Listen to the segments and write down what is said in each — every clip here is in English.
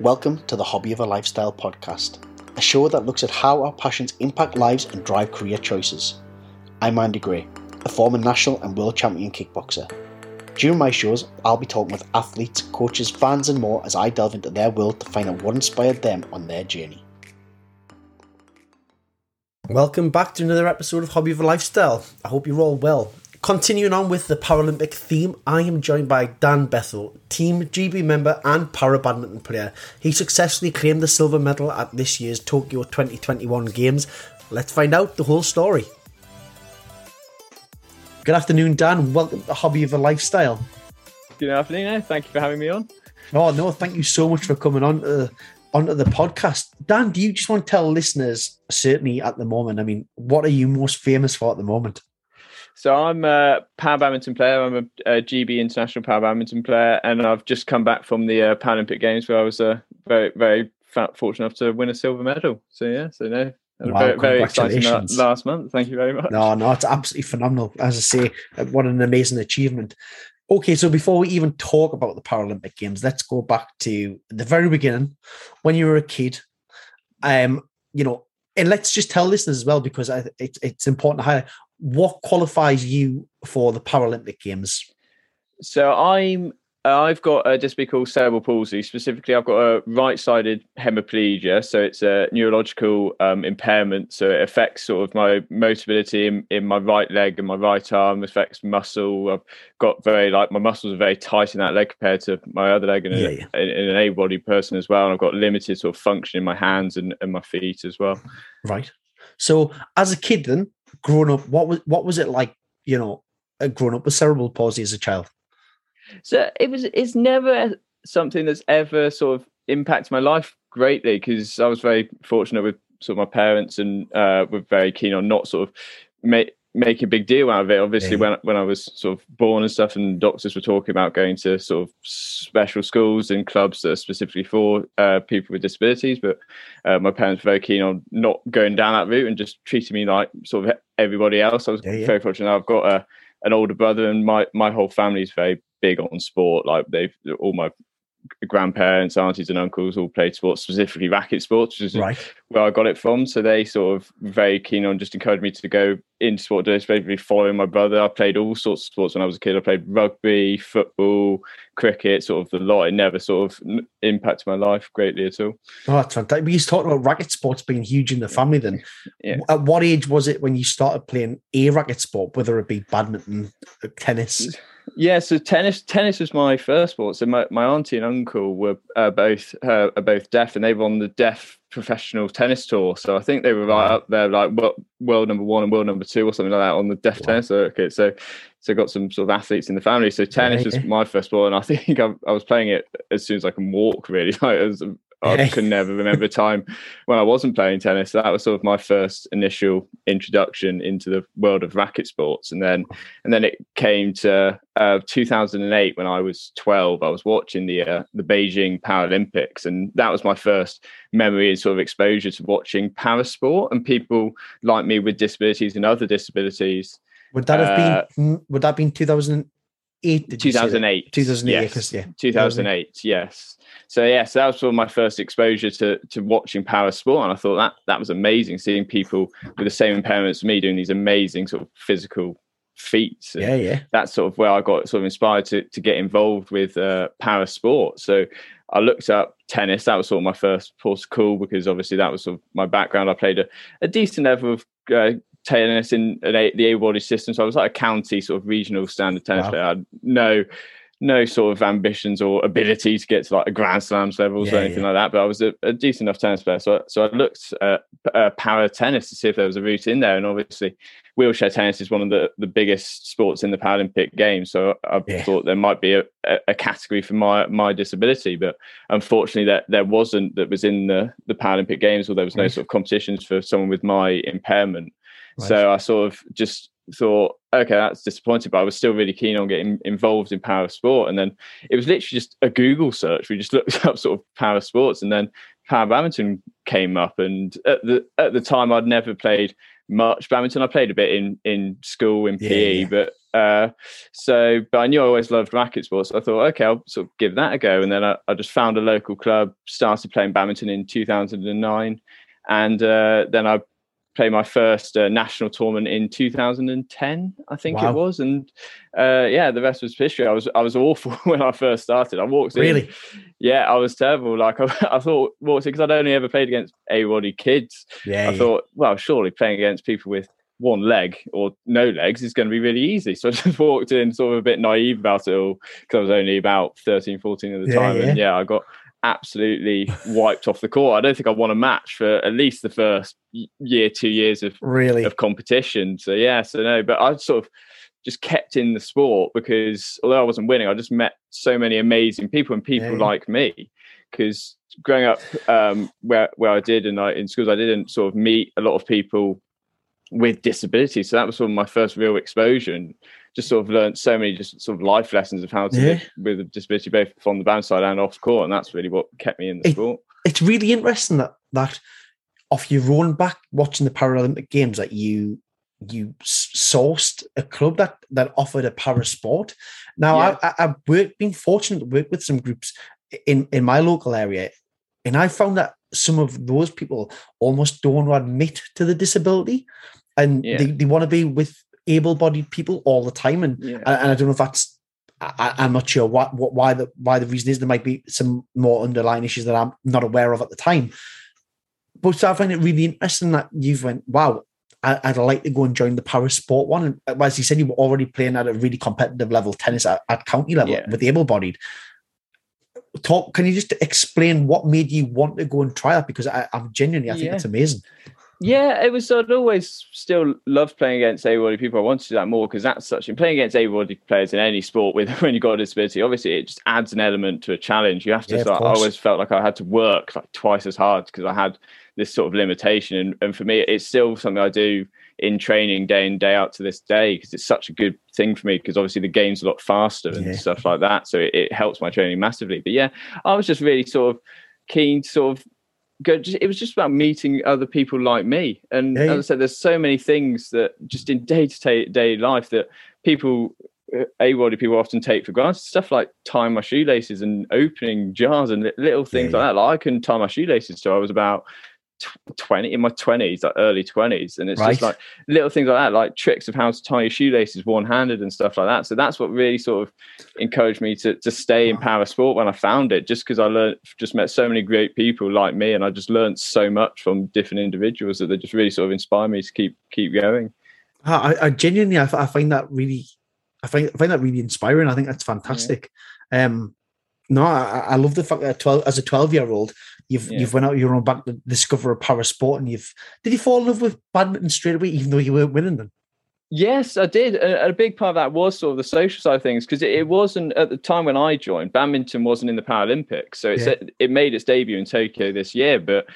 Welcome to the Hobby of a Lifestyle podcast, a show that looks at how our passions impact lives and drive career choices. I'm Andy Gray, a former national and world champion kickboxer. During my shows, I'll be talking with athletes, coaches, fans, and more as I delve into their world to find out what inspired them on their journey. Welcome back to another episode of Hobby of a Lifestyle. I hope you're all well. Continuing on with the Paralympic theme, I am joined by Dan Bethell, Team GB member and para badminton player. He successfully claimed the silver medal at this year's Tokyo 2021 Games. Let's find out the whole story. Good afternoon, Dan. Welcome to Hobby of a Lifestyle. Good afternoon. Eh? Thank you for having me on. Oh no, thank you so much for coming on to, onto the podcast. Dan, do you just want to tell listeners, certainly at the moment, I mean, what are you most famous for at the moment? So I'm a para badminton player. I'm a, a, GB international para badminton player, and I've just come back from the uh, Paralympic Games where I was uh, very, very fortunate enough to win a silver medal. So yeah, so no, wow, very, very exciting last month. Thank you very much. No, no, it's absolutely phenomenal. As I say, uh, what an amazing achievement. Okay, so before we even talk about the Paralympic Games, let's go back to the very beginning when you were a kid. Um, you know, and let's just tell listeners as well because I, it, it's important to highlight what qualifies you for the Paralympic Games? So I'm I've got a disability called cerebral palsy. Specifically, I've got a right-sided hemiplegia, so it's a neurological um, impairment. So it affects sort of my motility in, in my right leg and my right arm. Affects muscle. I've got very like my muscles are very tight in that leg compared to my other leg and yeah, yeah. In, in an able-bodied person as well. And I've got limited sort of function in my hands and, and my feet as well. Right. So as a kid, then growing up, what was what was it like? You know, uh, growing up with cerebral palsy as a child. So it was. It's never something that's ever sort of impacted my life greatly because I was very fortunate with sort of my parents and uh, were very keen on not sort of make make a big deal out of it. Obviously, yeah. when when I was sort of born and stuff, and doctors were talking about going to sort of special schools and clubs that are specifically for uh, people with disabilities. But uh, my parents were very keen on not going down that route and just treating me like sort of everybody else. I was yeah, yeah. very fortunate. I've got a an older brother, and my my whole family is very big on sport. Like they've all my grandparents, aunties, and uncles all played sports, specifically racket sports, which is right. where I got it from. So they sort of very keen on just encouraging me to go into sport, basically following my brother. I played all sorts of sports when I was a kid. I played rugby, football, cricket, sort of the lot. It never sort of impacted my life greatly at all. Oh, that's fantastic. We used to talk about racket sports being huge in the family then. Yeah. At what age was it when you started playing a racket sport, whether it be badminton, uh, tennis? Yeah, so tennis tennis was my first sport. So my, my auntie and uncle were uh, both uh, are both deaf, and they were on the deaf professional tennis tour. So I think they were right up there, like world number one and world number two or something like that on the deaf wow. tennis circuit. So so got some sort of athletes in the family. So tennis yeah. was my first sport, and I think I, I, was playing it as soon as I can walk. Really, like it was I can never remember a time when I wasn't playing tennis. That was sort of my first initial introduction into the world of racket sports, and then and then it came to uh, 2008 when I was 12. I was watching the uh, the Beijing Paralympics, and that was my first memory and sort of exposure to watching parasport and people like me with disabilities and other disabilities. Would that have uh, been? Would that have been 2008? 2008. 2008. Yes. Yeah. 2008. Yes. So yes, yeah, so that was sort of my first exposure to to watching para sport, and I thought that that was amazing, seeing people with the same impairments as me doing these amazing sort of physical feats. yeah, yeah. That's sort of where I got sort of inspired to to get involved with uh, para sport. So I looked up tennis. That was sort of my first port of call because obviously that was sort of my background. I played a, a decent level of uh, tennis in a, the able-bodied system, so I was like a county sort of regional standard tennis wow. player. I had no no sort of ambitions or ability to get to like a Grand Slams levels yeah, or anything yeah. like that. But I was a, a, decent enough tennis player, so so I looked at uh, para tennis to see if there was a route in there. And obviously, wheelchair tennis is one of the, the biggest sports in the Paralympic Games. So I yeah. thought there might be a, a, category for my my disability, but unfortunately, that there wasn't that was in the the Paralympic Games, or there was no sort of competitions for someone with my impairment. Right. So I sort of just thought, okay, that's disappointing, but I was still really keen on getting involved in para sport. And then it was literally just a Google search. We just looked up sort of para sports, and then para badminton came up. And at the at the time, I'd never played much badminton. I played a bit in in school in PE, yeah. but Uh, so, but I knew I always loved racket sports. So I thought, okay, I'll sort of give that a go. And then I, I just found a local club, started playing badminton in 2009. And uh, then I played my first uh, national tournament in 2010, I think wow. it was. And uh, yeah, the rest was history. I was I was awful when I first started. I walked in. Really? Yeah, I was terrible. Like I, I thought, walked in because I'd only ever played against able-bodied kids. Yeah. I yeah. thought, well, surely playing against people with one leg or no legs is going to be really easy. So I just walked in sort of a bit naive about it all because I was only about 13, 14 at the Yeah, time. yeah. And yeah, I got absolutely wiped off the court. I don't think I won a match for at least the first year, two years of, Really? of competition. So yeah, so no, but I sort of just kept in the sport because although I wasn't winning, I just met so many amazing people and people Yeah. like me. Because growing up um, where where I did and I, in schools, I didn't sort of meet a lot of people with disability. So that was sort of my first real exposure and just sort of learned so many just sort of life lessons of how to Yeah. live with a disability both on the band side and off court. And that's really what kept me in the It- sport. It's really interesting that that off your own back watching the Paralympic Games that you you sourced a club that that offered a para sport. Now Yeah. I, I, I've worked, been fortunate to work with some groups in in my local area, and I found that some of those people almost don't admit to the disability, and Yeah. they, they want to be with able-bodied people all the time, and Yeah. and, I don't know if that's I, I'm not sure what, what why the why the reason is. There might be some more underlying issues that I'm not aware of at the time. But so I find it really interesting that you've went, wow, I, I'd like to go and join the para sport one. And uh, as you said, you were already playing at a really competitive level, tennis at, at county level Yeah. with the able-bodied. Talk. Can you just explain what made you want to go and try that? Because I, I'm genuinely, I think Yeah. it's amazing. Yeah, it was. I'd always still loved playing against able-bodied people. I wanted to do that more because that's such. And playing against able-bodied players in any sport with when you've got a disability, obviously, it just adds an element to a challenge. You have to. Yeah, sort I always felt like I had to work like twice as hard because I had this sort of limitation. And, and for me, it's still something I do in training day in day out to this day because it's such a good thing for me because obviously the game's a lot faster and Yeah. stuff like that. So it, it helps my training massively. But yeah, I was just really sort of keen to sort of go it was just about meeting other people like me. And Yeah, yeah. as i said there's so many things that just in day-to-day life that people uh, able people often take for granted. Stuff like tying my shoelaces and opening jars and little things Yeah, like that. Like i couldn't tie my shoelaces till i was about 20 in my 20s like early 20s and it's Right. just like little things like that like tricks of how to tie your shoelaces one-handed and stuff like that so that's what really sort of encouraged me to, to stay in para sport when I found it, just because I learned, just met so many great people like me, and I just learned so much from different individuals that they just really sort of inspire me to keep keep going. I, I genuinely, I find that really, I find, I find that really inspiring. I think that's fantastic. Um, no, I, I love the fact that 12, as a 12 year old, you've, Yeah. you've went out your own back to discover a para sport and you've, did you fall in love with badminton straight away, even though you weren't winning them? Yes, I did. A, a big part of that was sort of the social side of things because it, it wasn't at the time when I joined. Badminton wasn't in the Paralympics, so it's Yeah. it made its debut in Tokyo this year. But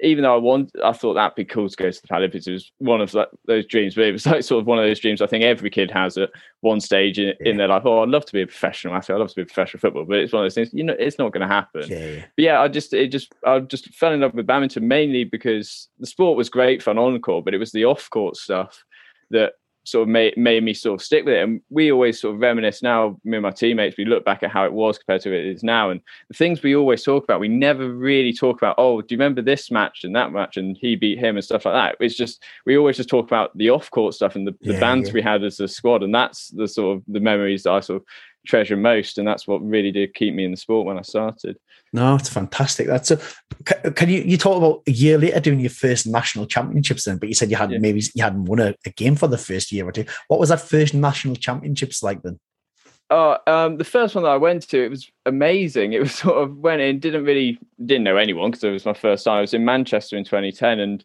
even though I want, I thought that'd be cool to go to the Paralympics. It was one of like, those dreams, but it was like sort of one of those dreams I think every kid has at one stage in, Yeah. in their life. Oh, I'd love to be a professional athlete. I'd love to be a professional football, but it's one of those things. You know, it's not going to happen. Yeah, yeah. But yeah, I just it just I just fell in love with badminton mainly because the sport was great fun on court, but it was the off court stuff that sort of made made me sort of stick with it. And we always sort of reminisce now, me and my teammates, we look back at how it was compared to it is now. And the things we always talk about, we never really talk about, oh, do you remember this match and that match and he beat him and stuff like that. It's just we always just talk about the off court stuff and the, the Yeah, bands yeah. we had as a squad. And that's the sort of the memories that I sort of treasure most. And that's what really did keep me in the sport when I started. No, it's fantastic. That's a, can, can you, you talk about a year later doing your first national championships then, but you said you hadn't, Yeah. maybe you hadn't won a, a game for the first year or two. What was that first national championships like then? Oh, um, the first one that I went to, it was amazing. It was sort of went in, didn't really didn't know anyone because it was my first time. I was in Manchester in 2010, and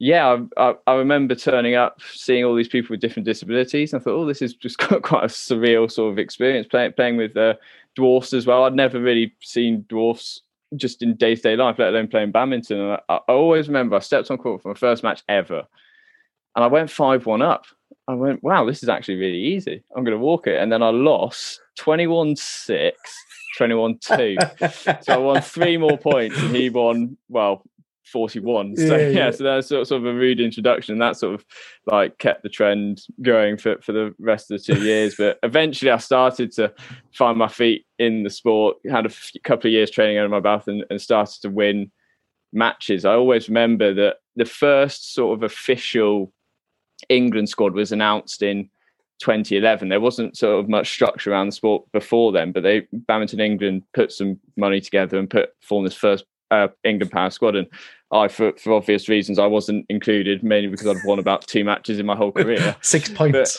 yeah, I, I, I remember turning up, seeing all these people with different disabilities. And I thought, oh, this is just quite, a surreal sort of experience. Playing playing with uh, dwarfs as well. I'd never really seen dwarfs just in day to day life, let alone playing badminton. And I, I always remember I stepped on court for my first match ever, and I went five one up. I went, wow, this is actually really easy. I'm going to walk it. And then I lost 21 6, 21 2. So I won three more points and he won, well, 41. So yeah, yeah, yeah. so that's sort of a rude introduction. And that sort of like kept the trend going for, for the rest of the two years. But eventually I started to find my feet in the sport, had a couple of years training under my belt and, and started to win matches. I always remember that the first sort of official England squad was announced in 2011. There wasn't sort of much structure around the sport before then, but they Badminton England put some money together and put formed this first uh, England para squad. And I, for, for obvious reasons, I wasn't included mainly because I'd won about two matches in my whole career. Six points. But,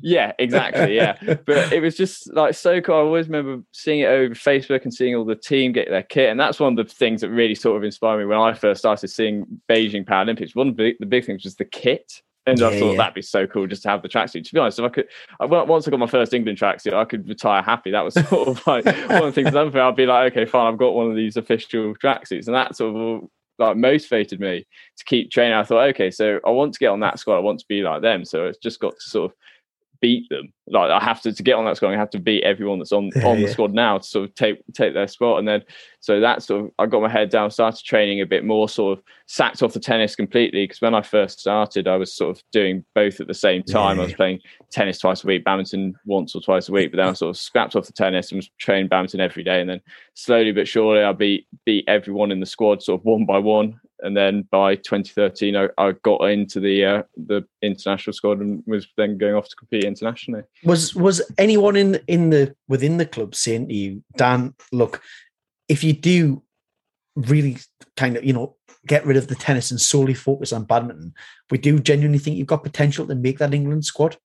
yeah, exactly. Yeah, but it was just like so cool. I always remember seeing it over Facebook and seeing all the team get their kit, and that's one of the things that really sort of inspired me when I first started seeing Beijing Paralympics. One of the, the big things was the kit. And yeah, I thought yeah. that'd be so cool just to have the tracksuit. To be honest, if I could, I, once I got my first England tracksuit, I could retire happy. That was sort of like one of the things. Another thing, I'd be like, okay, fine, I've got one of these official tracksuits, and that sort of like motivated me to keep training. I thought, okay, so I want to get on that squad. I want to be like them. So it's just got to sort of beat them. Like I have to to get on that squad. I have to beat everyone that's on yeah, on the squad now to sort of take take their spot. And then so that sort of I got my head down, started training a bit more, sort of sacked off the tennis completely because when I first started, I was sort of doing both at the same time. Yeah, I was playing tennis twice a week, badminton once or twice a week, but then I sort of scrapped off the tennis and was training badminton every day. And then slowly but surely, I beat beat everyone in the squad sort of one by one and then by 2013 I, I got into the uh, the international squad and was then going off to compete internationally. Was was anyone in in the within the club saying to you, Dan, look, if you do really kind of you know get rid of the tennis and solely focus on badminton, we do genuinely think you've got potential to make that England squad?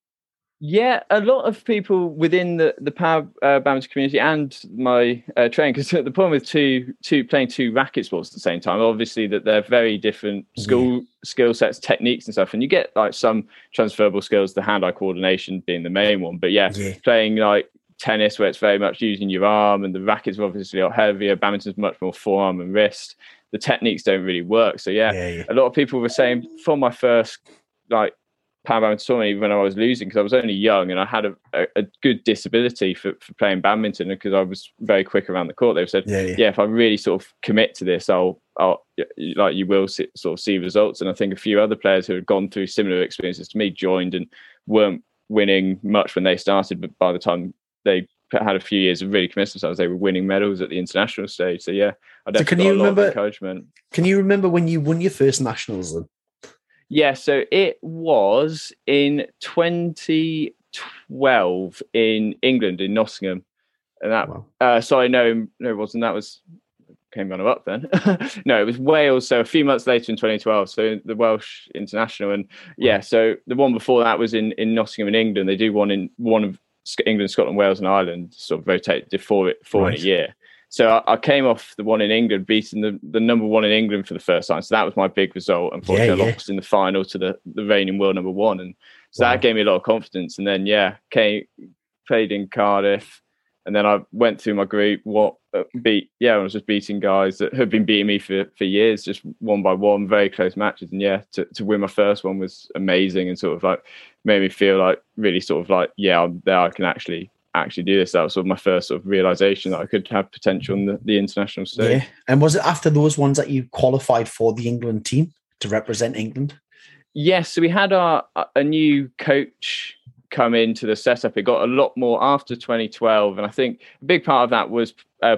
Yeah, a lot of people within the the para uh, badminton community and my uh, training because the problem with two two playing two racket sports at the same time, obviously that they're very different school yeah. skill sets, techniques, and stuff, and you get like some transferable skills, the hand-eye coordination being the main one. But yeah, yeah, playing like tennis where it's very much using your arm, and the rackets are obviously a lot heavier. Badminton's much more forearm and wrist. The techniques don't really work. So yeah, yeah a lot of people were saying from my first like para badminton tournament when I was losing because I was only young and I had a, a, a, good disability for, for playing badminton because I was very quick around the court. They've said, yeah, yeah. yeah, if I really sort of commit to this, I'll, I'll like you will see, sort of see results. And I think a few other players who had gone through similar experiences to me joined and weren't winning much when they started, but by the time they had a few years of really committing themselves, they were winning medals at the international stage. So yeah, I definitely so can you remember, encouragement. Can you remember when you won your first nationals then? Yeah, so it was in 2012 in England, in Nottingham. And that, wow. uh, sorry, no, no, it wasn't. That was, came runner up then. no, it was Wales. So a few months later in 2012. So the Welsh International. And yeah, so the one before that was in, in Nottingham in England. They do one in one of England, Scotland, Wales, and Ireland, sort of rotate four, four right. in a year. So I, I, came off the one in England, beating the, the number one in England for the first time. So that was my big result. Unfortunately, yeah, yeah. I lost in the final to the, the reigning world number one. And so wow. that gave me a lot of confidence. And then, yeah, came, played in Cardiff. And then I went through my group, what uh, beat, yeah, I was just beating guys that had been beating me for, for years, just one by one, very close matches. And yeah, to, to win my first one was amazing and sort of like made me feel like really sort of like, yeah, I'm there, I can actually actually do this. That was sort of my first sort of realization that I could have potential in the, the international stage. Yeah. And was it after those ones that you qualified for the England team to represent England? Yes. So we had our a new coach come into the setup. It got a lot more after 2012, and I think a big part of that was uh,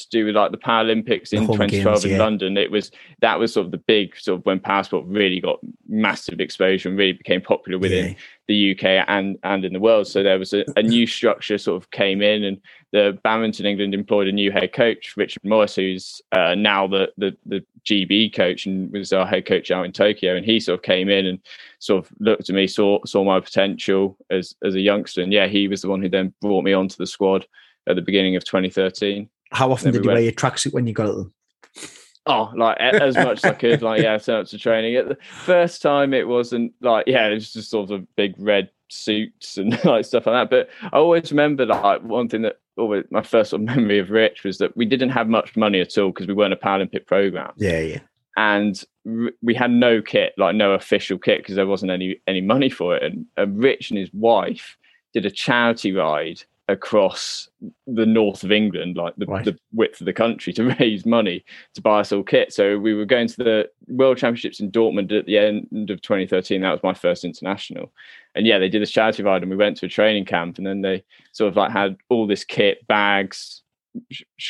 to do with like the Paralympics in 2012 games, in yeah. London. It was that was sort of the big sort of when para sport really got massive exposure and really became popular within yeah. the UK and and in the world. So there was a, a, new structure sort of came in, and the badminton England employed a new head coach, Richard Morris, who's uh, now the, the the GB coach and was our head coach out in Tokyo. And he sort of came in and sort of looked at me, saw saw my potential as as a youngster, and yeah, he was the one who then brought me onto the squad at the beginning of 2013. How often did you wear your tracksuit when you got them? Oh, like as much as I could. Like, yeah, turn up to training. At the first time, it wasn't like, yeah, it was just sort of big red suits and like stuff like that. But I always remember like one thing that always my first sort of memory of Rich was that we didn't have much money at all because we weren't a Paralympic program. Yeah, yeah. And r- we had no kit, like no official kit, because there wasn't any any money for it. And, and Rich and his wife did a charity ride across the north of England, like the, Right. the width of the country, to raise money to buy us all kit. So we were going to the World Championships in Dortmund at the end of 2013. That was my first international, and yeah, they did this charity ride, and we went to a training camp, and then they sort of like had all this kit, bags,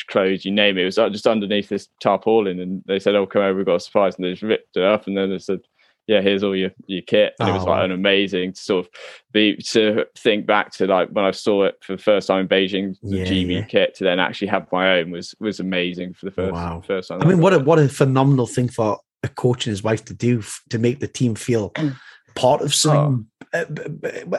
clothes, you name it. It was uh, just underneath this tarpaulin, and they said, "Oh, come over, we've got a surprise," and they just ripped it up, and then they said. Yeah, here's all your, your kit, and it was Oh, like wow. an amazing to sort of be to think back to like when I saw it for the first time in Beijing, the Yeah, GB yeah. kit to then actually have my own was was amazing for the first Wow. first time. I mean, what a what a phenomenal thing for a coach and his wife to do f- to make the team feel part of something. uh,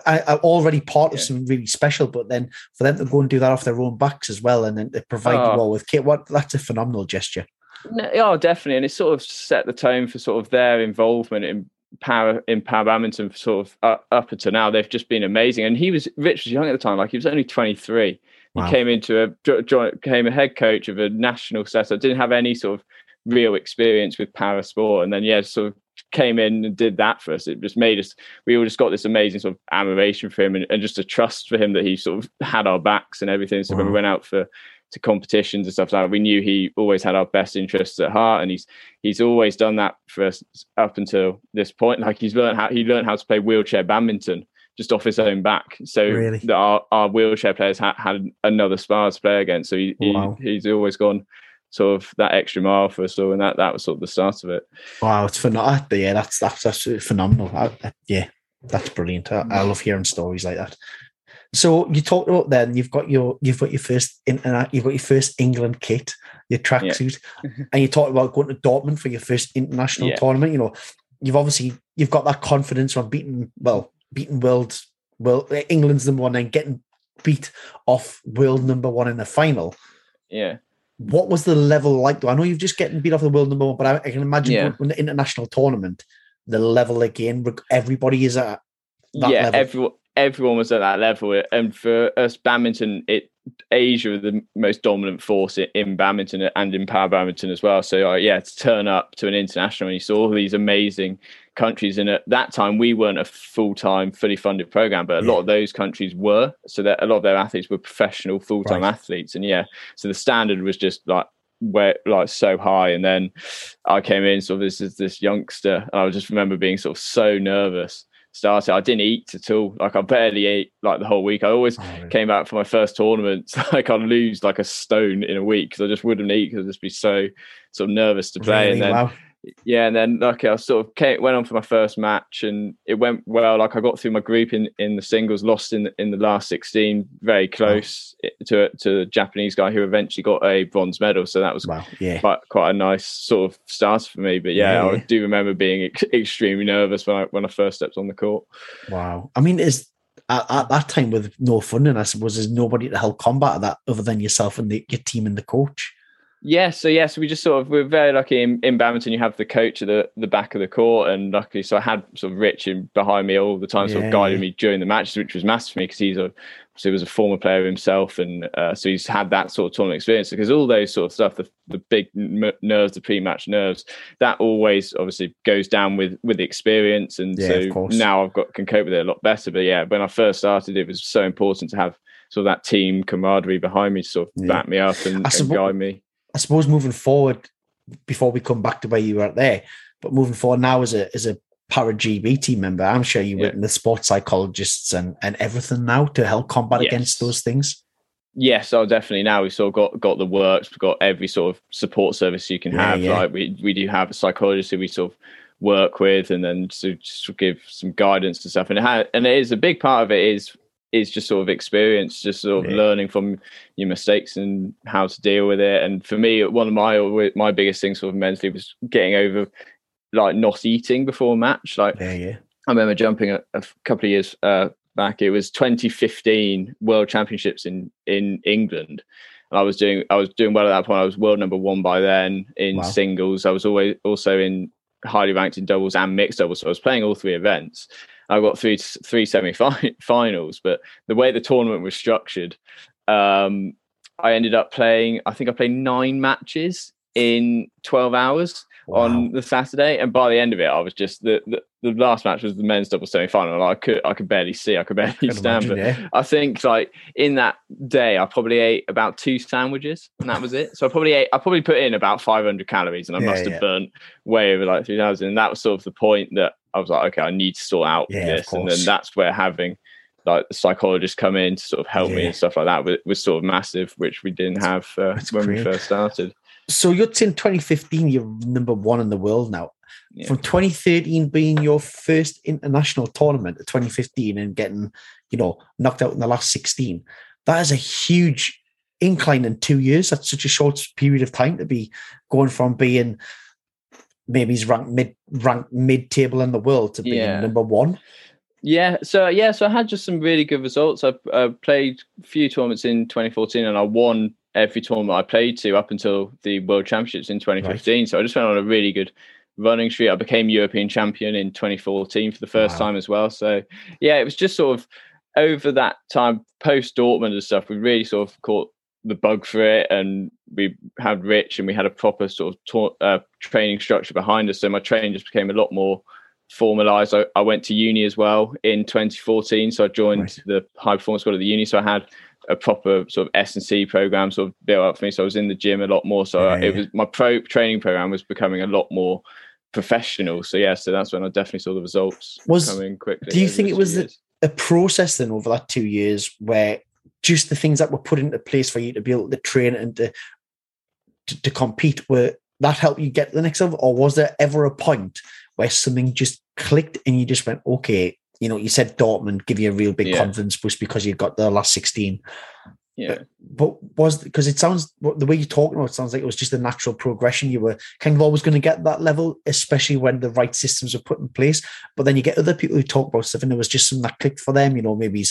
I, I already part of Oh. Yeah. something really special, but then for them to go and do that off their own backs as well, and then provide Oh. you all with kit, what that's a phenomenal gesture. No, oh, definitely, and it sort of set the tone for sort of their involvement in para in para badminton for sort of up, up until now. They've just been amazing, and he was Rich was young at the time, like he was only twenty three. Wow. He came into a jo- jo- came a head coach of a national set setup, didn't have any sort of real experience with para sport, and then yeah, sort of came in and did that for us. It just made us. We all just got this amazing sort of admiration for him, and, and just a trust for him that he sort of had our backs and everything. So when we went out for to competitions and stuff like that, we knew he always had our best interests at heart, and he's he's always done that for us up until this point. Like he's learned how he learned how to play wheelchair badminton just off his own back. So Really? that our, our wheelchair players ha- had another spar to play against. So he, he- he's always gone sort of that extra mile for us all, and that that was sort of the start of it. Wow, it's phenomenal. Uh, yeah, that's that's absolutely phenomenal. I- I- yeah, that's brilliant. I, I love hearing stories like that. So you talked about then you've got your you've got your first internet uh, you've got your first England kit, your tracksuit, and you talked about going to Dortmund for your first international Yeah. tournament. You know, you've obviously you've got that confidence from beating well beating world well eh, England's number one and getting beat off world number one in the final. Yeah. What was the level like? Though I know you've just getting beat off the world number one, but I, I can imagine Yeah. to the international tournament, the level again. Everybody is at that yeah, level. everyone everyone was at that level, and for us, badminton, it Asia are the most dominant force in, in badminton and in power badminton as well. So uh, yeah, to turn up to an international, and you saw all these amazing countries, and at that time we weren't a full time, fully funded program, but a lot of those countries were. So that a lot of their athletes were professional, full time Right. athletes, and yeah, so the standard was just like where like so high and then i came in sort of this is this youngster and i just remember being sort of so nervous started i didn't eat at all like i barely ate like the whole week i always Oh, really? came back for my first tournament like i'd lose like a stone in a week because i just wouldn't eat because i'd just be so sort of nervous to play Really? and then wow. Yeah, and then like I sort of came, went on for my first match, and it went well. Like I got through my group in, in the singles, lost in in the last sixteen, very close eh, to to a Japanese guy who eventually got a bronze medal. So that was Wow. Yeah. quite quite a nice sort of start for me. But yeah, Yeah, I do remember being ex- extremely nervous when I when I first stepped on the court. Wow. I mean, is at, at that time with no funding, I suppose there's nobody to help combat that other than yourself and the, your team and the coach. Yeah, so yeah, so we just sort of we're very lucky in, in badminton. You have the coach at the, the back of the court, and luckily, so I had sort of Rich in behind me all the time, sort Yeah, of guiding me during the matches, which was massive for me because he's a so he was a former player himself, and uh, so he's had that sort of tournament experience. Because all those sort of stuff, the the big n- nerves, the pre-match nerves, that always obviously goes down with with the experience, and Yeah, so now I've got can cope with it a lot better. But yeah, when I first started, it was so important to have sort of that team camaraderie behind me sort of Yeah. back me up and, and guide me. I suppose moving forward, before we come back to where you were at there, but moving forward now as a as a para GB team member, I'm sure you Yeah. written the sports psychologists and and everything now to help combat Yes. against those things. Yes, oh, definitely. Now we've sort of got got the works. We've got every sort of support service you can Yeah, have. yeah. Like we we do have a psychologist who we sort of work with, and then to just give some guidance to stuff. And it ha- and it is a big part of it is is just sort of experience, just sort of Yeah. learning from your mistakes and how to deal with it. And for me, one of my my biggest things sort of mentally was getting over like not eating before a match. Like Yeah, yeah. I remember jumping a, a couple of years uh, back. It was 2015 World Championships in in England, and I was doing I was doing well at that point. I was world number one by then in Wow. singles. I was always also in highly ranked in doubles and mixed doubles. So I was playing all three events. I got three three semi finals, but the way the tournament was structured, um, I ended up playing. I think I played nine matches in 12 hours Wow. on the Saturday, and by the end of it, I was just the, the the last match was the men's double semi final. I could I could barely see, I could barely I stand. imagine, but yeah. I think like in that day, I probably ate about two sandwiches, and that was it. So I probably ate, I probably put in about 500 calories, and I Yeah, must have yeah. burnt way over like 3,000. And that was sort of the point that I was like, okay, I need to sort out Yeah, this, and then that's where having like the psychologist come in to sort of help me and stuff like that was, was sort of massive, which we didn't have uh, when we first started. So you're in 2015, you're number one in the world now. Yeah. From 2013 being your first international tournament to 2015 and getting, you know, knocked out in the last 16, that is a huge incline in two years. That's such a short period of time to be going from being maybe he's ranked mid ranked mid table in the world to being Yeah. number one. Yeah, so yeah, so I had just some really good results. I uh, played a few tournaments in 2014, and I won every tournament I played to up until the World Championships in 2015. So I just went on a really good running streak. I became European champion in 2014 for the first Wow. time as well. So yeah, it was just sort of over that time post Dortmund and stuff. We really sort of caught the bug for it, and we had Rich, and we had a proper sort of ta- uh, training structure behind us. So my training just became a lot more formalized. I, I went to uni as well in 2014, so I joined Right. the high performance squad at the uni. So I had a proper sort of S and C program sort of built up for me. So I was in the gym a lot more. So Yeah, I, it was my pro training program was becoming a lot more professional. So yeah, so that's when I definitely saw the results Was- coming quickly. do you think it was a process then over that two years where just the things that were put into place for you to be able to train and to to, to compete were that helped you get to the next level or was there ever a point where something just clicked and you just went okay you know you said Dortmund give you a real big Yeah. confidence boost because you got the last 16 Yeah. but was because it sounds the way you're talking about it sounds like it was just a natural progression you were kind of always going to get that level especially when the right systems are put in place. But then you get other people who talk about stuff and there was just something that clicked for them you know maybe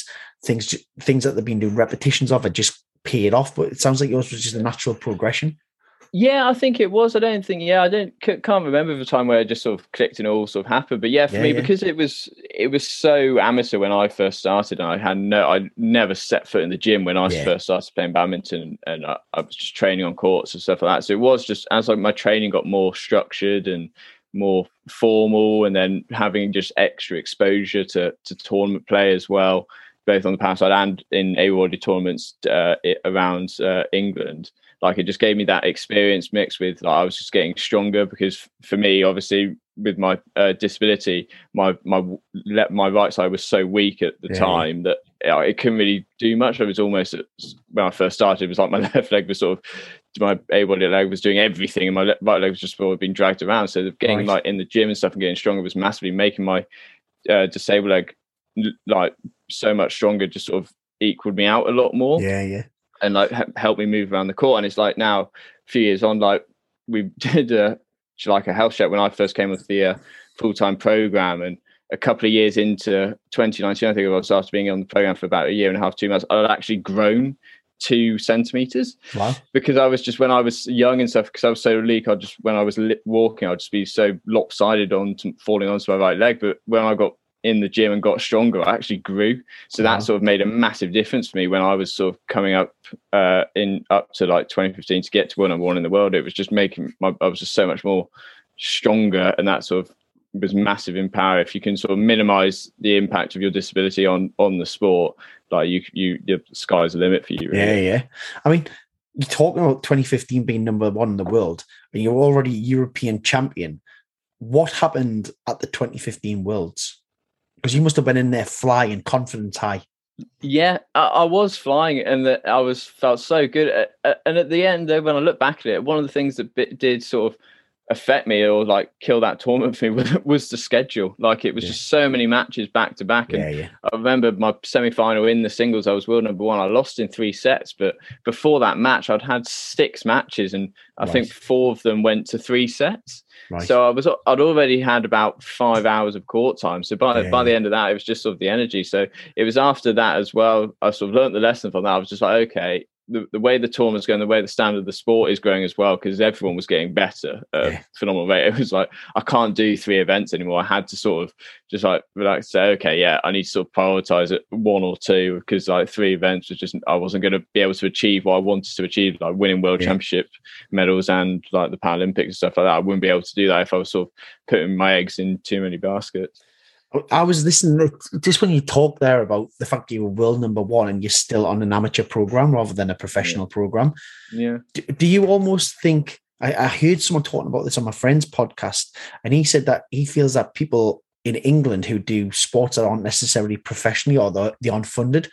things things that they've been doing repetitions of it just paid off. But it sounds like yours was just a natural progression Yeah, I think it was. I don't think. Yeah, I don't c- can't remember the time where it just sort of clicked and all sort of happened. But yeah, for Yeah, me yeah. because it was it was so amateur when I first started, and I had no, I never set foot in the gym when I Yeah. first started playing badminton, and I, I was just training on courts and stuff like that. So it was just as like my training got more structured and more formal, and then having just extra exposure to to tournament play as well, both on the para side and in A awarded tournaments uh, around uh, England like it just gave me that experience mixed with like I was just getting stronger because for me obviously with my uh, disability my my my right side was so weak at the Yeah. time that uh, it couldn't really do much it was almost when I first started it was like my left leg was sort of my able leg was doing everything and my right leg was just sort of being dragged around so the- getting Right. like in the gym and stuff and getting stronger was massively making my uh, disabled leg like so much stronger just sort of equaled me out a lot more yeah yeah and like help me move around the court. And it's like now, a few years on, like we did a like a health check when I first came with the uh, full time program, and a couple of years into 2019, I think it was after being on the program for about a year and a half, two months, I'd actually grown two centimeters wow because I was just when I was young and stuff because I was so weak. I just when I was walking, I'd just be so lopsided on to, falling onto my right leg. But when I got in the gym and got stronger, I actually grew. So Wow. that sort of made a massive difference for me when I was sort of coming up uh, in up to like 2015 to get to one number one in the world. It was just making my I was just so much more stronger, and that sort of was massive in para. If you can sort of minimize the impact of your disability on on the sport, like you you the sky's the limit for you. Really. Yeah, yeah. I mean, you're talking about 2015 being number one in the world, and you're already European champion. What happened at the 2015 Worlds? Because you must have been in there flying, confidence high. Yeah, I, I was flying, and that I was felt so good. Uh, And at the end, when I look back at it, one of the things that did sort of affect me or like kill that tournament for me was, was the schedule. Like it was Yeah. just so many matches back to back, and Yeah, yeah. I remember my semi final in the singles. I was world number one. I lost in three sets, but before that match, I'd had six matches, and I think four of them went to three sets. Right. So I was I'd already had about five hours of court time. So by by the end of that, it was just sort of the energy. So it was after that as well. I sort of learned the lesson from that. I was just like, okay, the, the way the tournament's going, the way the standard of the sport is growing as well, because everyone was getting better, uh, yeah. phenomenal rate. It was like I can't do three events anymore. I had to sort of just like like say, okay, yeah, I need to sort of prioritize it one or two because like three events was just I wasn't going to be able to achieve what I wanted to achieve, like winning world yeah. championship medals and like the Paralympics and stuff like that. I wouldn't be able to do that if I was sort of putting my eggs in too many baskets. I was listening just when you talk there about the fact you were world number one and you're still on an amateur program rather than a professional yeah. program. Yeah. Do, do, you almost think? I, I heard someone talking about this on my friend's podcast, and he said that he feels that people in England who do sports that aren't necessarily professionally or the, the unfunded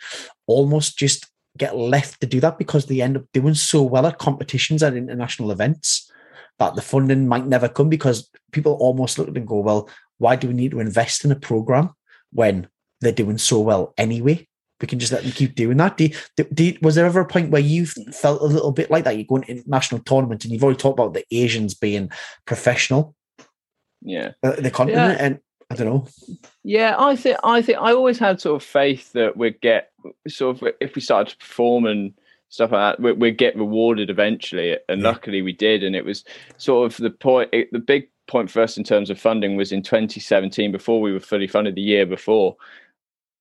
almost just get left to do that because they end up doing so well at competitions at international events that the funding might never come because people almost look at it and go, well, why do we need to invest in a program when they're doing so well anyway? We can just let them keep doing that. Do you, do you, was there ever a point where you felt a little bit like that? You're going to international tournament, and you've already talked about the Asians being professional. Yeah. Uh, the continent. Yeah. And I don't know. Yeah, I think I think I always had sort of faith that we'd get sort of if we started to perform and stuff like that, we'd, we'd get rewarded eventually. And yeah. luckily we did. And it was sort of the point, the big point for us in terms of funding was in 2017 before we were fully funded the year before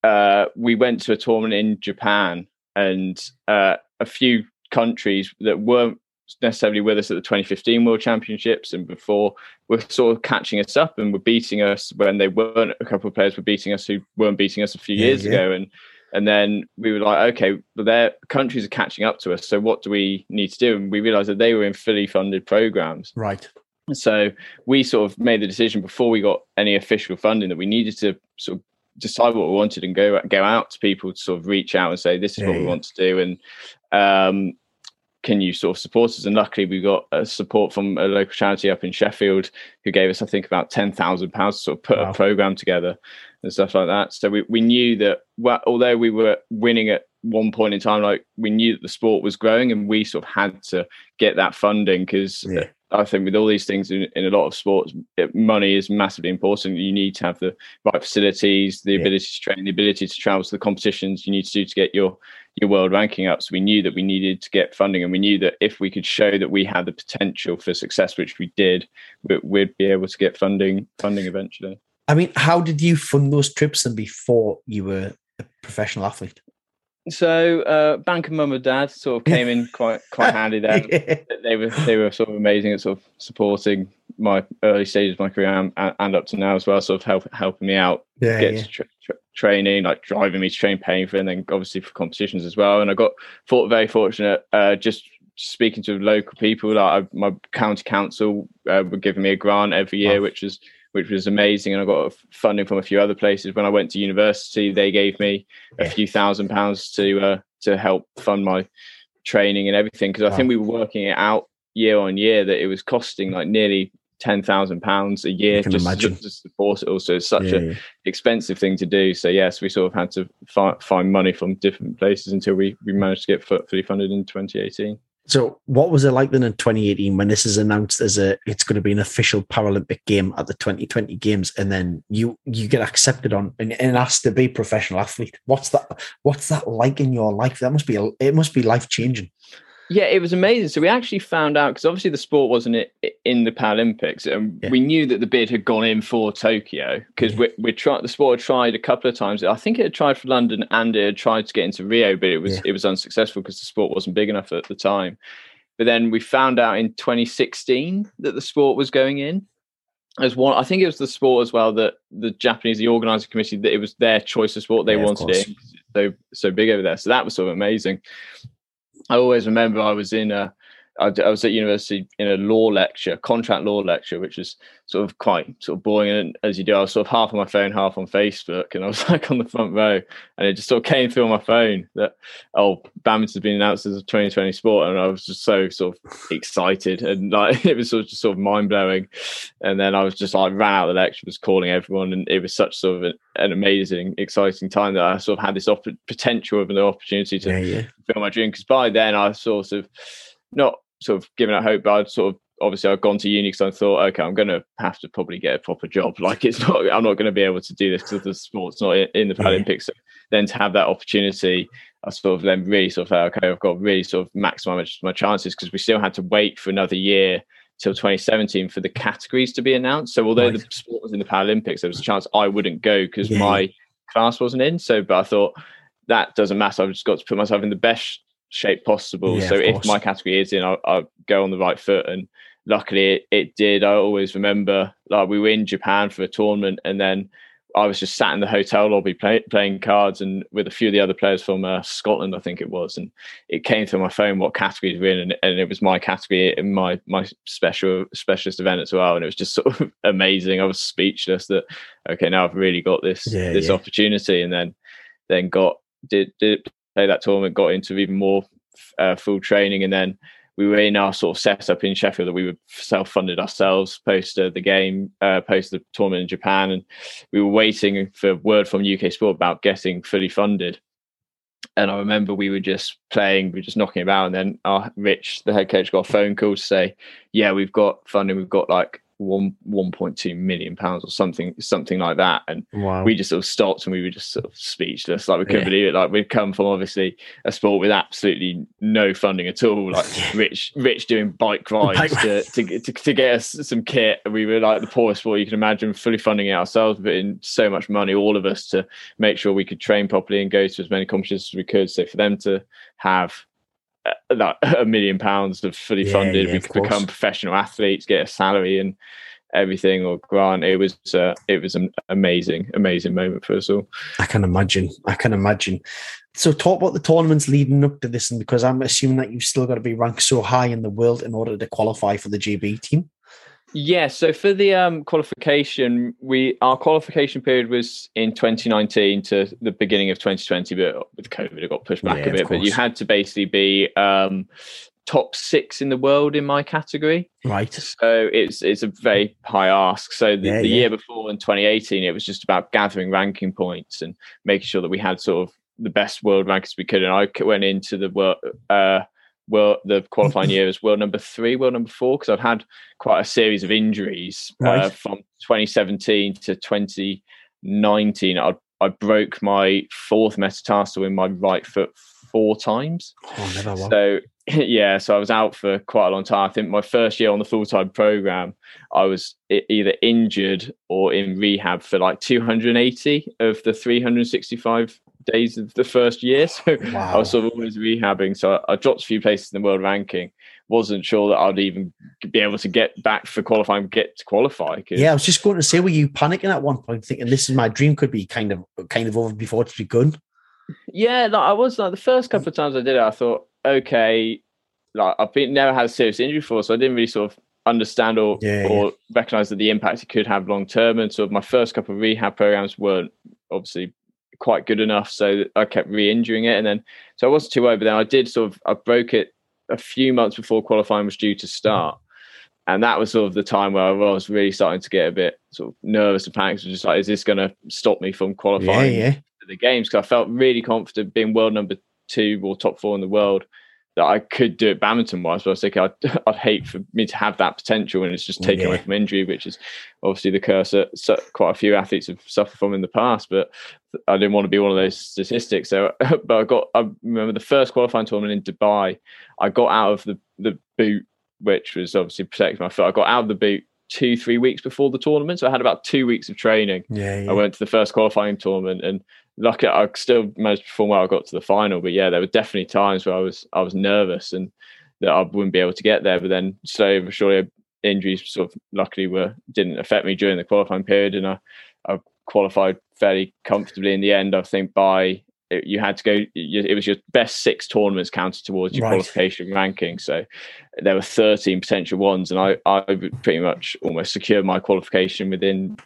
uh, we went to a tournament in japan and uh, a few countries that weren't necessarily with us at the 2015 world championships and before were sort of catching us up and were beating us when they weren't a couple of players were beating us who weren't beating us a few yeah, years yeah. ago. And and then we were like okay well their countries are catching up to us so what do we need to do? And we realized that they were in fully funded programs. Right so we sort of made the decision before we got any official funding that we needed to sort of decide what we wanted and go go out to people to sort of reach out and say this is yeah, what we want to do and um, can you sort of support us? And luckily, we got a support from a local charity up in Sheffield who gave us, I think, about ten thousand pounds to sort of put wow. a program together and stuff like that. So we, we knew that well, although we were winning at one point in time, like we knew that the sport was growing, and we sort of had to get that funding because yeah. I think with all these things in, in a lot of sports, it, money is massively important. You need to have the right facilities, the yeah. ability to train, the ability to travel to the competitions you need to do to get your your world ranking up. So we knew that we needed to get funding, and we knew that if we could show that we had the potential for success, which we did, we, we'd be able to get funding funding eventually. I mean, how did you fund those trips and before you were a professional athlete? So uh, Bank of Mum and Dad sort of came in quite quite handy there. They were they were sort of amazing at sort of supporting my early stages of my career and, and up to now as well, sort of help, helping me out yeah, get yeah. Tra- tra- training, like driving me to train, paying for, and then obviously for competitions as well. And I got thought very fortunate uh, just speaking to local people. Like I, my county council uh, were giving me a grant every year, wow. which was which was amazing. And I got funding from a few other places. When I went to university, they gave me a few thousand pounds to uh, to help fund my training and everything. Because I think we were working it out year on year that it was costing like nearly ten thousand pounds a year just, just, to support it. Also, it's such yeah, a yeah. expensive thing to do. So yes, we sort of had to fi- find money from different places until we we managed to get fully funded in 2018. So, what was it like then in 2018 when this is announced as a it's going to be an official Paralympic game at the 2020 Games, and then you you get accepted on and, and asked to be professional athlete? What's that? What's that like in your life? That must be a, it must be life changing. Yeah, it was amazing. So we actually found out because obviously the sport wasn't in the Paralympics, and yeah. we knew that the bid had gone in for Tokyo because yeah. we we tried the sport had tried a couple of times. I think it had tried for London and it had tried to get into Rio, but it was yeah. it was unsuccessful because the sport wasn't big enough at the time. But then we found out in 2016 that the sport was going in as one. I think it was the sport as well that the Japanese, the organising committee, that it was their choice of sport they wanted it. So so big over there. So that was sort of amazing. I always remember I was in a I, I was at university in a law lecture, contract law lecture, which is sort of quite sort of boring. And as you do, I was sort of half on my phone, half on Facebook, and I was like on the front row, and it just sort of came through on my phone that oh, badminton's been announced as a 2020 sport, and I was just so sort of excited, and like it was sort of just sort of mind blowing. And then I was just like ran out of the lecture, was calling everyone, and it was such sort of an, an amazing, exciting time that I sort of had this op- potential of an opportunity to yeah, yeah. fulfill my dream. Because by then I sort of not sort of given up hope, but I'd sort of obviously I'd gone to uni because I thought, okay, I'm going to have to probably get a proper job. Like it's not, I'm not going to be able to do this because the sport's not in, the Paralympics. So then to have that opportunity, I sort of then really sort of okay, I've got really sort of maximize my chances because we still had to wait for another year till 2017 for the categories to be announced. So although right. the sport was in the Paralympics, there was a chance I wouldn't go because yeah. my class wasn't in. So, but I thought that doesn't matter. I've just got to put myself in the best shape possible. Yeah, so if my category is in, I'll, I'll, go on the right foot. And luckily, it, it did. I always remember like we were in Japan for a tournament, and then I was just sat in the hotel lobby play, playing cards and with a few of the other players from uh, Scotland, I think it was, and it came through my phone what categories we're in, and, and, it was my category in my my special specialist event as well, and it was just sort of amazing. I was speechless that okay, now I've really got this yeah, this yeah. opportunity, and then then got did did play that tournament, got into even more uh, full training, and then we were in our sort of setup in Sheffield that we were self-funded ourselves post uh, the game, uh, post the tournament in Japan, and we were waiting for word from UK Sport about getting fully funded. And I remember we were just playing, we were just knocking about, and then our Rich, the head coach, got a phone call to say, "Yeah, we've got funding. We've got like one one point two million pounds or something something like that. And wow. we just sort of stopped and we were just sort of speechless. Like we couldn't yeah. believe it. Like we've come from obviously a sport with absolutely no funding at all. Like rich rich doing bike rides to, to, to, to, get us some kit. We were like the poorest sport you can imagine fully funding it ourselves but in so much money all of us to make sure we could train properly and go to as many competitions as we could. So for them to have like a million pounds of fully yeah, funded. Yeah, we could become professional athletes, get a salary and everything or grant. It was uh, it was an amazing, amazing moment for us all. I can imagine. I can imagine. So talk about the tournaments leading up to this, and because I'm assuming that you've still got to be ranked so high in the world in order to qualify for the GB team. Yeah, so for the um, qualification, we our qualification period was in 2019 to the beginning of 2020, but with COVID, it got pushed back yeah, a bit. But you had to basically be um, top six in the world in my category. Right. So it's it's a very high ask. So the, yeah, the yeah. year before in 2018, it was just about gathering ranking points and making sure that we had sort of the best world rankings we could. And I went into the world. Uh, world the qualifying year as world number three, world number four, because I've had quite a series of injuries right. uh, from 2017 to 2019. I, I broke my fourth metatarsal in my right foot four times. Oh, so yeah, so I was out for quite a long time. I think my first year on the full time program, I was either injured or in rehab for like 280 of the 365 days of the first year. So wow. I was sort of always rehabbing. So I, dropped a few places in the world ranking. Wasn't sure that I'd even be able to get back for qualifying, get to qualify. Yeah, I was just going to say, were you panicking at one point, thinking this is my dream could be kind of kind of over before it's begun? Yeah, like I was like the first couple of times I did it, I thought, okay, like I've been never had a serious injury before, so I didn't really sort of understand or yeah, or yeah. recognize that the impact it could have long term. And sort of my first couple of rehab programs weren't obviously quite good enough. So I kept re-injuring it, and then so I wasn't too worried. But then I did sort of I broke it a few months before qualifying was due to start, and that was sort of the time where I was really starting to get a bit sort of nervous and panicked. Just like, is this going to stop me from qualifying yeah, yeah. for the games? Because I felt really confident being world number two or top four in the world that I could do it badminton wise, but I was thinking I'd, I'd hate for me to have that potential and it's just taken yeah. away from injury, which is obviously the curse that quite a few athletes have suffered from in the past. But I didn't want to be one of those statistics. So, but I got, I remember the first qualifying tournament in Dubai, I got out of the, the boot, which was obviously protecting my foot. I got out of the boot two, three weeks before the tournament. So I had about two weeks of training. Yeah, yeah. I went to the first qualifying tournament and lucky I still managed to perform well. I got to the final, but yeah, there were definitely times where I was I was nervous and that I wouldn't be able to get there. But then slowly but surely injuries sort of luckily were didn't affect me during the qualifying period, and I, I qualified fairly comfortably in the end. I think by you had to go it was your best six tournaments counted towards your right. qualification ranking so there were 13 potential ones and i i pretty much almost secured my qualification within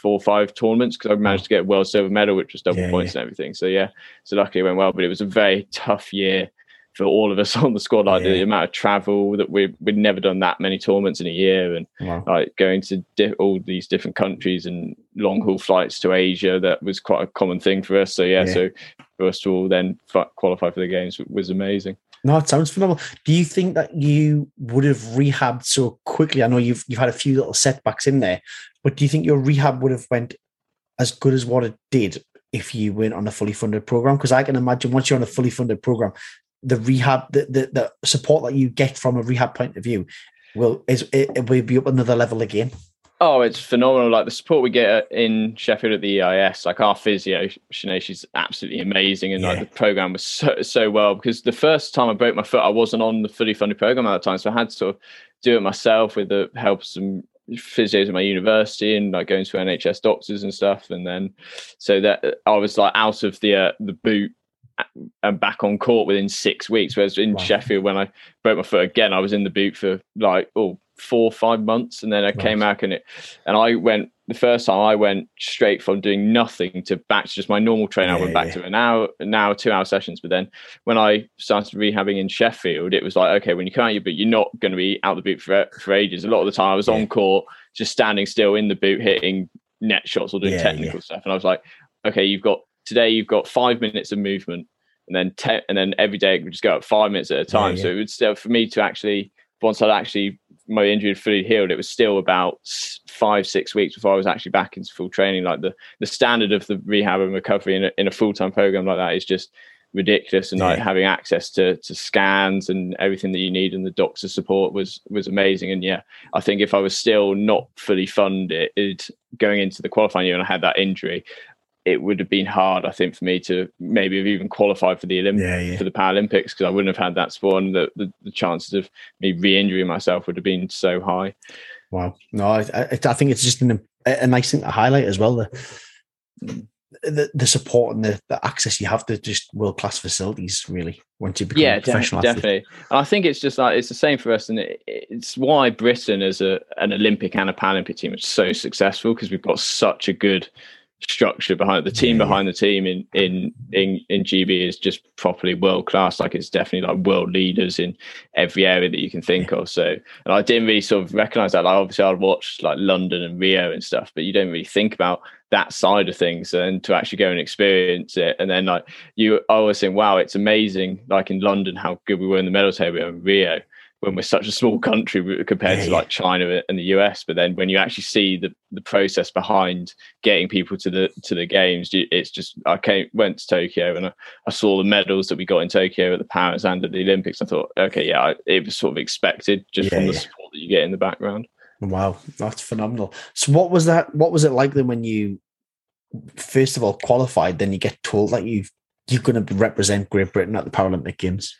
four or five tournaments because I managed to get a world silver medal, which was double yeah, points yeah. and everything. So yeah, so luckily it went well. But it was a very tough year for all of us on the squad. Like yeah. the amount of travel that we we'd never done that many tournaments in a year, and wow. like going to di- all these different countries and long haul flights to Asia. That was quite a common thing for us. So yeah, so for us to all then qualify for the games was amazing. No, it sounds phenomenal. Do you think that you would have rehabbed so quickly? I know you've you've had a few little setbacks in there, but do you think your rehab would have went as good as what it did if you weren't on a fully funded program? Because I can imagine once you're on a fully funded program, the rehab, the, the, the support that you get from a rehab point of view will is it, it will be up another level again. Oh, it's phenomenal! Like the support we get in Sheffield at the EIS, like our physio, Sinead, she's absolutely amazing, and yeah. like the program was so so well. Because the first time I broke my foot, I wasn't on the fully funded program at the time, so I had to sort of do it myself with the help of some physios at my university and like going to NHS doctors and stuff. And then so that I was like out of the uh, the boot and back on court within six weeks. Whereas in wow. Sheffield, when I broke my foot again, I was in the boot for like oh four five months, and then I nice. came back and it and I went the first time I went straight from doing nothing to back to just my normal training. Yeah, I went back yeah. to an hour, an hour, two hour sessions. But then when I started rehabbing in Sheffield, it was like, okay, when you come out your boot, you're not going to be out the boot for, for ages. A lot of the time I was yeah. on court, just standing still in the boot, hitting net shots or doing technical stuff. And I was like, okay, you've got today, you've got five minutes of movement. And then, te- and then every day it would just go up five minutes at a time. So it would still, for me to actually, once I'd actually my injury had fully healed, it was still about five, six weeks before I was actually back into full training. Like the the standard of the rehab and recovery in a, in a full time program like that is just ridiculous. And yeah. like having access to to scans and everything that you need and the doctor support was was amazing. And yeah, I think if I was still not fully funded going into the qualifying year and I had that injury, it would have been hard, I think, for me to maybe have even qualified for the Olymp- yeah, yeah. for the Paralympics because I wouldn't have had that sport, and the, the, the chances of me re-injuring myself would have been so high. Wow, no, I, I, think it's just an, a nice thing to highlight as well. The the, the support and the, the access you have to just world class facilities, really, once you become yeah, a professional. De- definitely. And I think it's just like it's the same for us, and it, it's why Britain as a an Olympic and a Paralympic team is so successful because we've got such a good structure behind the team yeah. behind the team in in in in GB is just properly world class. Like it's definitely like world leaders in every area that you can think yeah. of. So and I didn't really sort of recognize that. Like obviously I'd watched like London and Rio and stuff, but you don't really think about that side of things and to actually go and experience it. And then like you I always think, wow, it's amazing like in London how good we were in the medal table in Rio when we're such a small country compared yeah, to like China and the US. But then when you actually see the, the process behind getting people to the to the games, it's just I came went to Tokyo and I, I saw the medals that we got in Tokyo at the Paris and at the Olympics. I thought, okay, yeah, it was sort of expected just yeah, from the yeah. support that you get in the background. Wow, that's phenomenal. So what was that? What was it like then when you first of all qualified? Then you get told that you you're going to represent Great Britain at the Paralympic Games.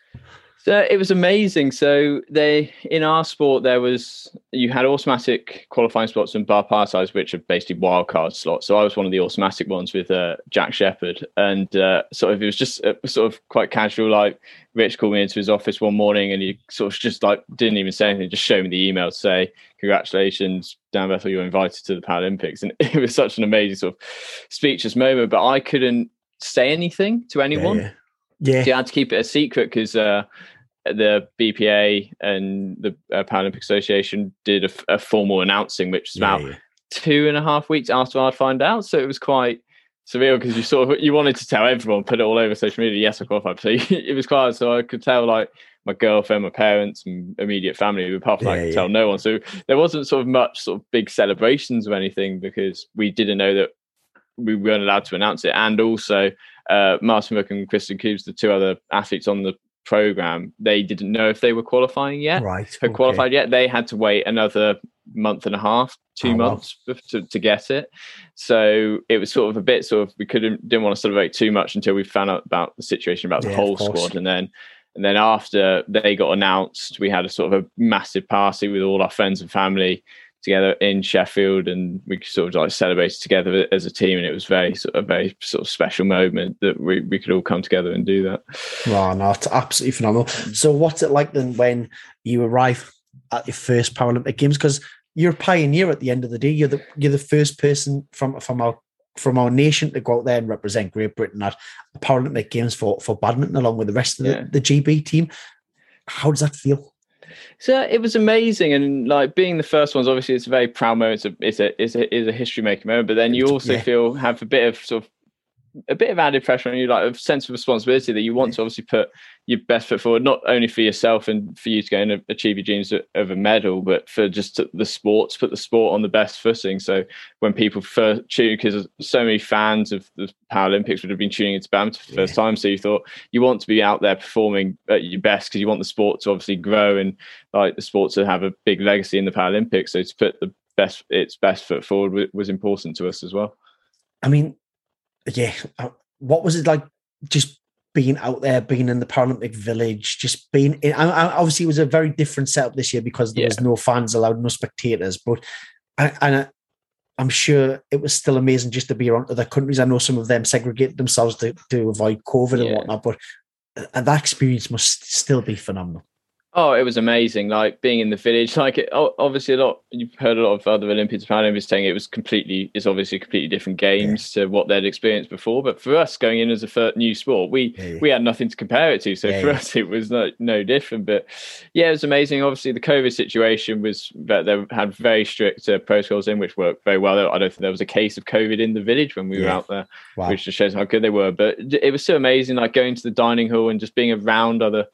So it was amazing. So they in our sport there was you had automatic qualifying slots and bipartite, which are basically wildcard slots. So I was one of the automatic ones with uh, Jack Shephard, and uh, sort of it was just uh, sort of quite casual. Like Rich called me into his office one morning, and he sort of just like didn't even say anything, just showed me the email to say congratulations, Dan Bethell, you're invited to the Paralympics, and it was such an amazing sort of speechless moment. But I couldn't say anything to anyone. Yeah, yeah. yeah. So I had to keep it a secret because uh, the BPA and the uh, Paralympic Association did a, a, formal announcing, which was about yeah, yeah. two and a half weeks after I'd find out. So it was quite surreal because you sort of you wanted to tell everyone, put it all over social media. Yes, I qualified. So it was quite so I could tell like my girlfriend, my parents, and immediate family. Apart from yeah, I could tell no one. So there wasn't sort of much sort of big celebrations or anything because we didn't know that we weren't allowed to announce it. And also, uh, Martin Rooke and Krysten Coombs, the two other athletes on the program, they didn't know if they were qualifying yet. Right. Had okay. qualified yet. They had to wait another month and a half, two oh, months wow. to, to get it. So it was sort of a bit sort of we couldn't didn't want to celebrate too much until we found out about the situation about the yeah, whole squad. And then and then after they got announced, we had a sort of a massive party with all our friends and family together in Sheffield, and we sort of like celebrated together as a team, and it was very sort of a very sort of special moment that we, we could all come together and do that. Wow, no, it's absolutely phenomenal. So, what's it like then when you arrive at your first Paralympic Games? Because you're a pioneer at the end of the day. You're the you're the first person from from our from our nation to go out there and represent Great Britain at Paralympic Games for for badminton along with the rest of the, the GB team. How does that feel? So it was amazing, and like being the first ones, obviously it's a very proud moment. It's a it's a it's a, it's a history making moment. But then you also yeah. feel have a bit of sort of a bit of added pressure on you, like a sense of responsibility that you want to obviously put your best foot forward, not only for yourself and for you to go and achieve your dreams of a medal, but for just the sport, to put the sport on the best footing. So when people first tune, because so many fans of the Paralympics would have been tuning into badminton for the first time, so you thought you want to be out there performing at your best because you want the sport to obviously grow and like the sport to have a big legacy in the Paralympics. So to put the best its best foot forward was important to us as well. I mean, yeah, uh, what was it like? Just being out there, being in the Paralympic Village, just being in, obviously it was a very different setup this year because there yeah. was no fans allowed, no spectators. But and I, I'm sure it was still amazing just to be around other countries. I know some of them segregate themselves to, to avoid COVID yeah. and whatnot, but uh, that experience must still be phenomenal. Oh, it was amazing! Like being in the village. Like it, obviously, a lot you've heard a lot of other Olympians, Paralympics saying it was completely. It's obviously completely different games yeah. to what they'd experienced before. But for us, going in as a first new sport, we yeah, yeah. we had nothing to compare it to. So for us, it was no no different. But yeah, it was amazing. Obviously, the COVID situation was that they had very strict uh, protocols in, which worked very well. I don't think there was a case of COVID in the village when we were out there, wow. which just shows how good they were. But it was so amazing, like going to the dining hall and just being around other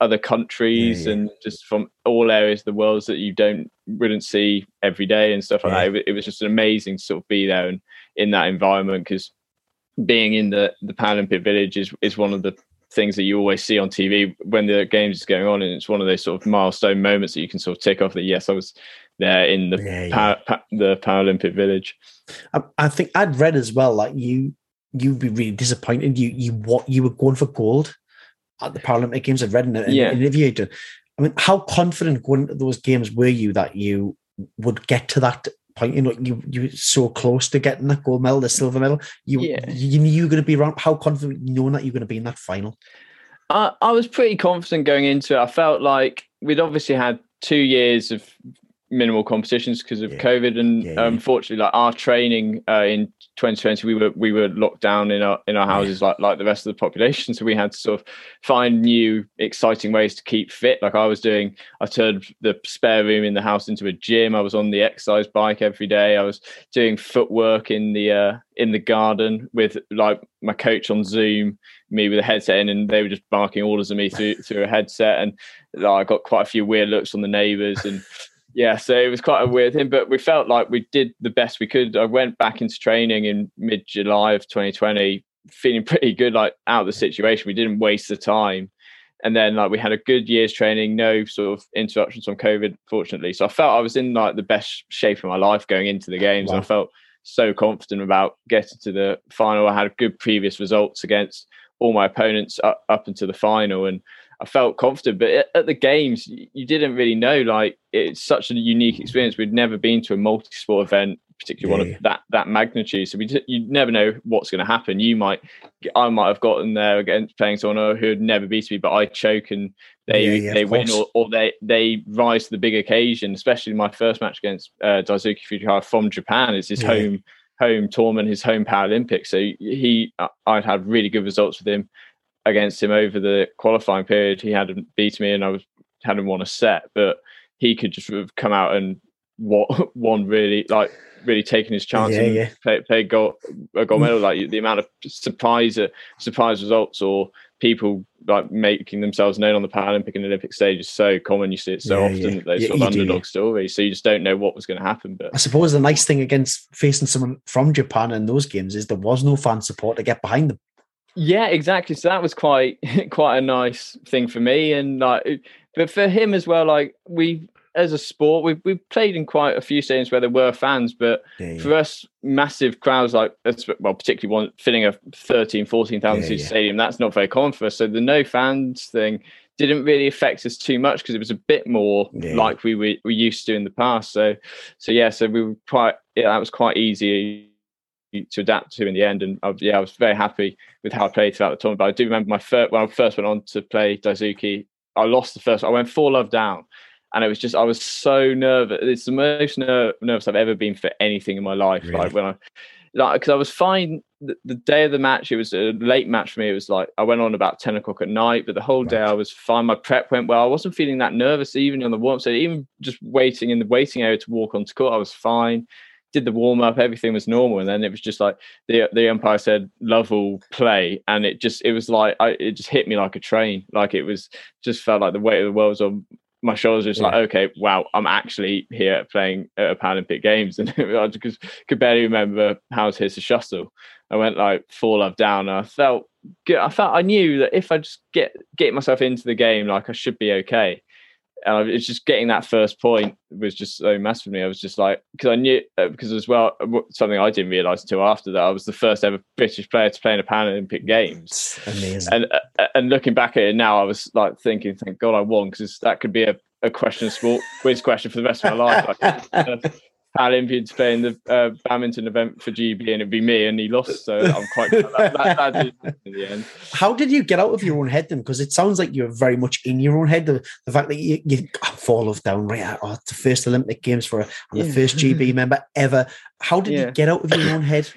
other countries yeah, yeah. and just from all areas of the world that you don't wouldn't see every day and stuff like yeah. that. It, it, was just an amazing to sort of be there and in that environment because being in the the Paralympic Village is is one of the things that you always see on TV when the games is going on, and it's one of those sort of milestone moments that you can sort of tick off that yes, I was there in the yeah, pa- the Paralympic Village. I, I, think I'd read as well like you you'd be really disappointed. You you what you were going for gold at the Paralympic Games. I've read in an yeah. interview. I mean, how confident going into those games were you that you would get to that point? You know, you you were so close to getting that gold medal, the silver medal. You yeah. you knew you were going to be around. How confident knowing that you're going to be in that final? I, I was pretty confident going into it. I felt like we'd obviously had two years of minimal competitions because of yeah. COVID, and yeah, yeah. unfortunately, like our training uh, in 2020, we were we were locked down in our in our houses like like the rest of the population. So we had to sort of find new exciting ways to keep fit. Like I was doing, I turned the spare room in the house into a gym. I was on the exercise bike every day. I was doing footwork in the uh, in the garden with like my coach on Zoom, me with a headset in, and they were just barking orders at me through through a headset. And like, I got quite a few weird looks on the neighbours and yeah, so it was quite a weird thing, but we felt like we did the best we could. I went back into training in mid July of 2020, feeling pretty good, like out of the situation. We didn't waste the time. And then like we had a good year's training, no sort of interruptions from COVID, fortunately. So I felt I was in like the best shape of my life going into the games. Wow. I felt so confident about getting to the final. I had good previous results against all my opponents up, up until the final. And I felt confident. But at the games, you didn't really know. Like it's such a unique experience. We'd never been to a multi-sport event, particularly yeah. one of that that magnitude. So we you never know what's going to happen. You might, I might have gotten there against playing someone who had never beaten me, but I choke and they yeah, yeah, they win or, or they they rise to the big occasion. Especially my first match against uh, Daisuke Fujihara from Japan. It's his home home tournament, his home Paralympics. So he, I'd had really good results with him against him over the qualifying period. He hadn't beat me, and I was hadn't won a set, but he could just have come out and what one really like really taking his chance yeah, and yeah. play, play goal, a gold medal. Like the amount of surprise surprise results or people like making themselves known on the Paralympic and Olympic stage is so common. You see it so yeah, often. Those sort of underdog do, stories. So you just don't know what was going to happen. But I suppose the nice thing against facing someone from Japan in those games is there was no fan support to get behind them. Yeah, exactly. So that was quite quite a nice thing for me, and like, but for him as well. Like we, as a sport, we've we've played in quite a few stadiums where there were fans, but yeah, for us, massive crowds like well, particularly one filling a 13, 14,000 yeah, seat yeah. stadium, that's not very common for us. So the no fans thing didn't really affect us too much because it was a bit more like we were we used to in the past. So, so yeah, so we were quite yeah, that was quite easy to adapt to in the end. And I, yeah, I was very happy with how I played throughout the tournament. But I do remember my first when I first went on to play Daisuke, I lost the first. I went four love down, and it was just I was so nervous. It's the most ner- nervous I've ever been for anything in my life. Really? Like when I like because I was fine the, the, day of the match. It was a late match for me. It was like I went on about ten o'clock at night, but the whole day I was fine. My prep went well. I wasn't feeling that nervous even on the warm. So even just waiting in the waiting area to walk onto court, I was fine did the warm up, everything was normal, and then it was just like the the umpire said love all play, and it just it was like I, it just hit me like a train. Like it was just felt like the weight of the world was on my shoulders just yeah. like, okay, wow, I'm actually here playing at a Paralympic Games, and I just could barely remember how to hit a shuttle. I went like four love down, and I felt good. I felt I knew that if I just get get myself into the game, like I should be okay. And it's just getting that first point was just so massive for me. I was just like, because I knew, uh, because as well, uh, something I didn't realize until after that, I was the first ever British player to play in a Paralympic Games. Amazing. And uh, and looking back at it now, I was like thinking, thank God I won, because that could be a, a question sport quiz question for the rest of my life. Like, Paralympians playing the uh, badminton event for GB, and it'd be me, and he lost. So I'm quite that, that, that in the end. How did you get out of your own head then? Because it sounds like you're very much in your own head. The, the fact that you, you fall off down right. Oh, it's the first Olympic Games for I'm yeah. the first GB member ever. How did yeah. you get out of your own head?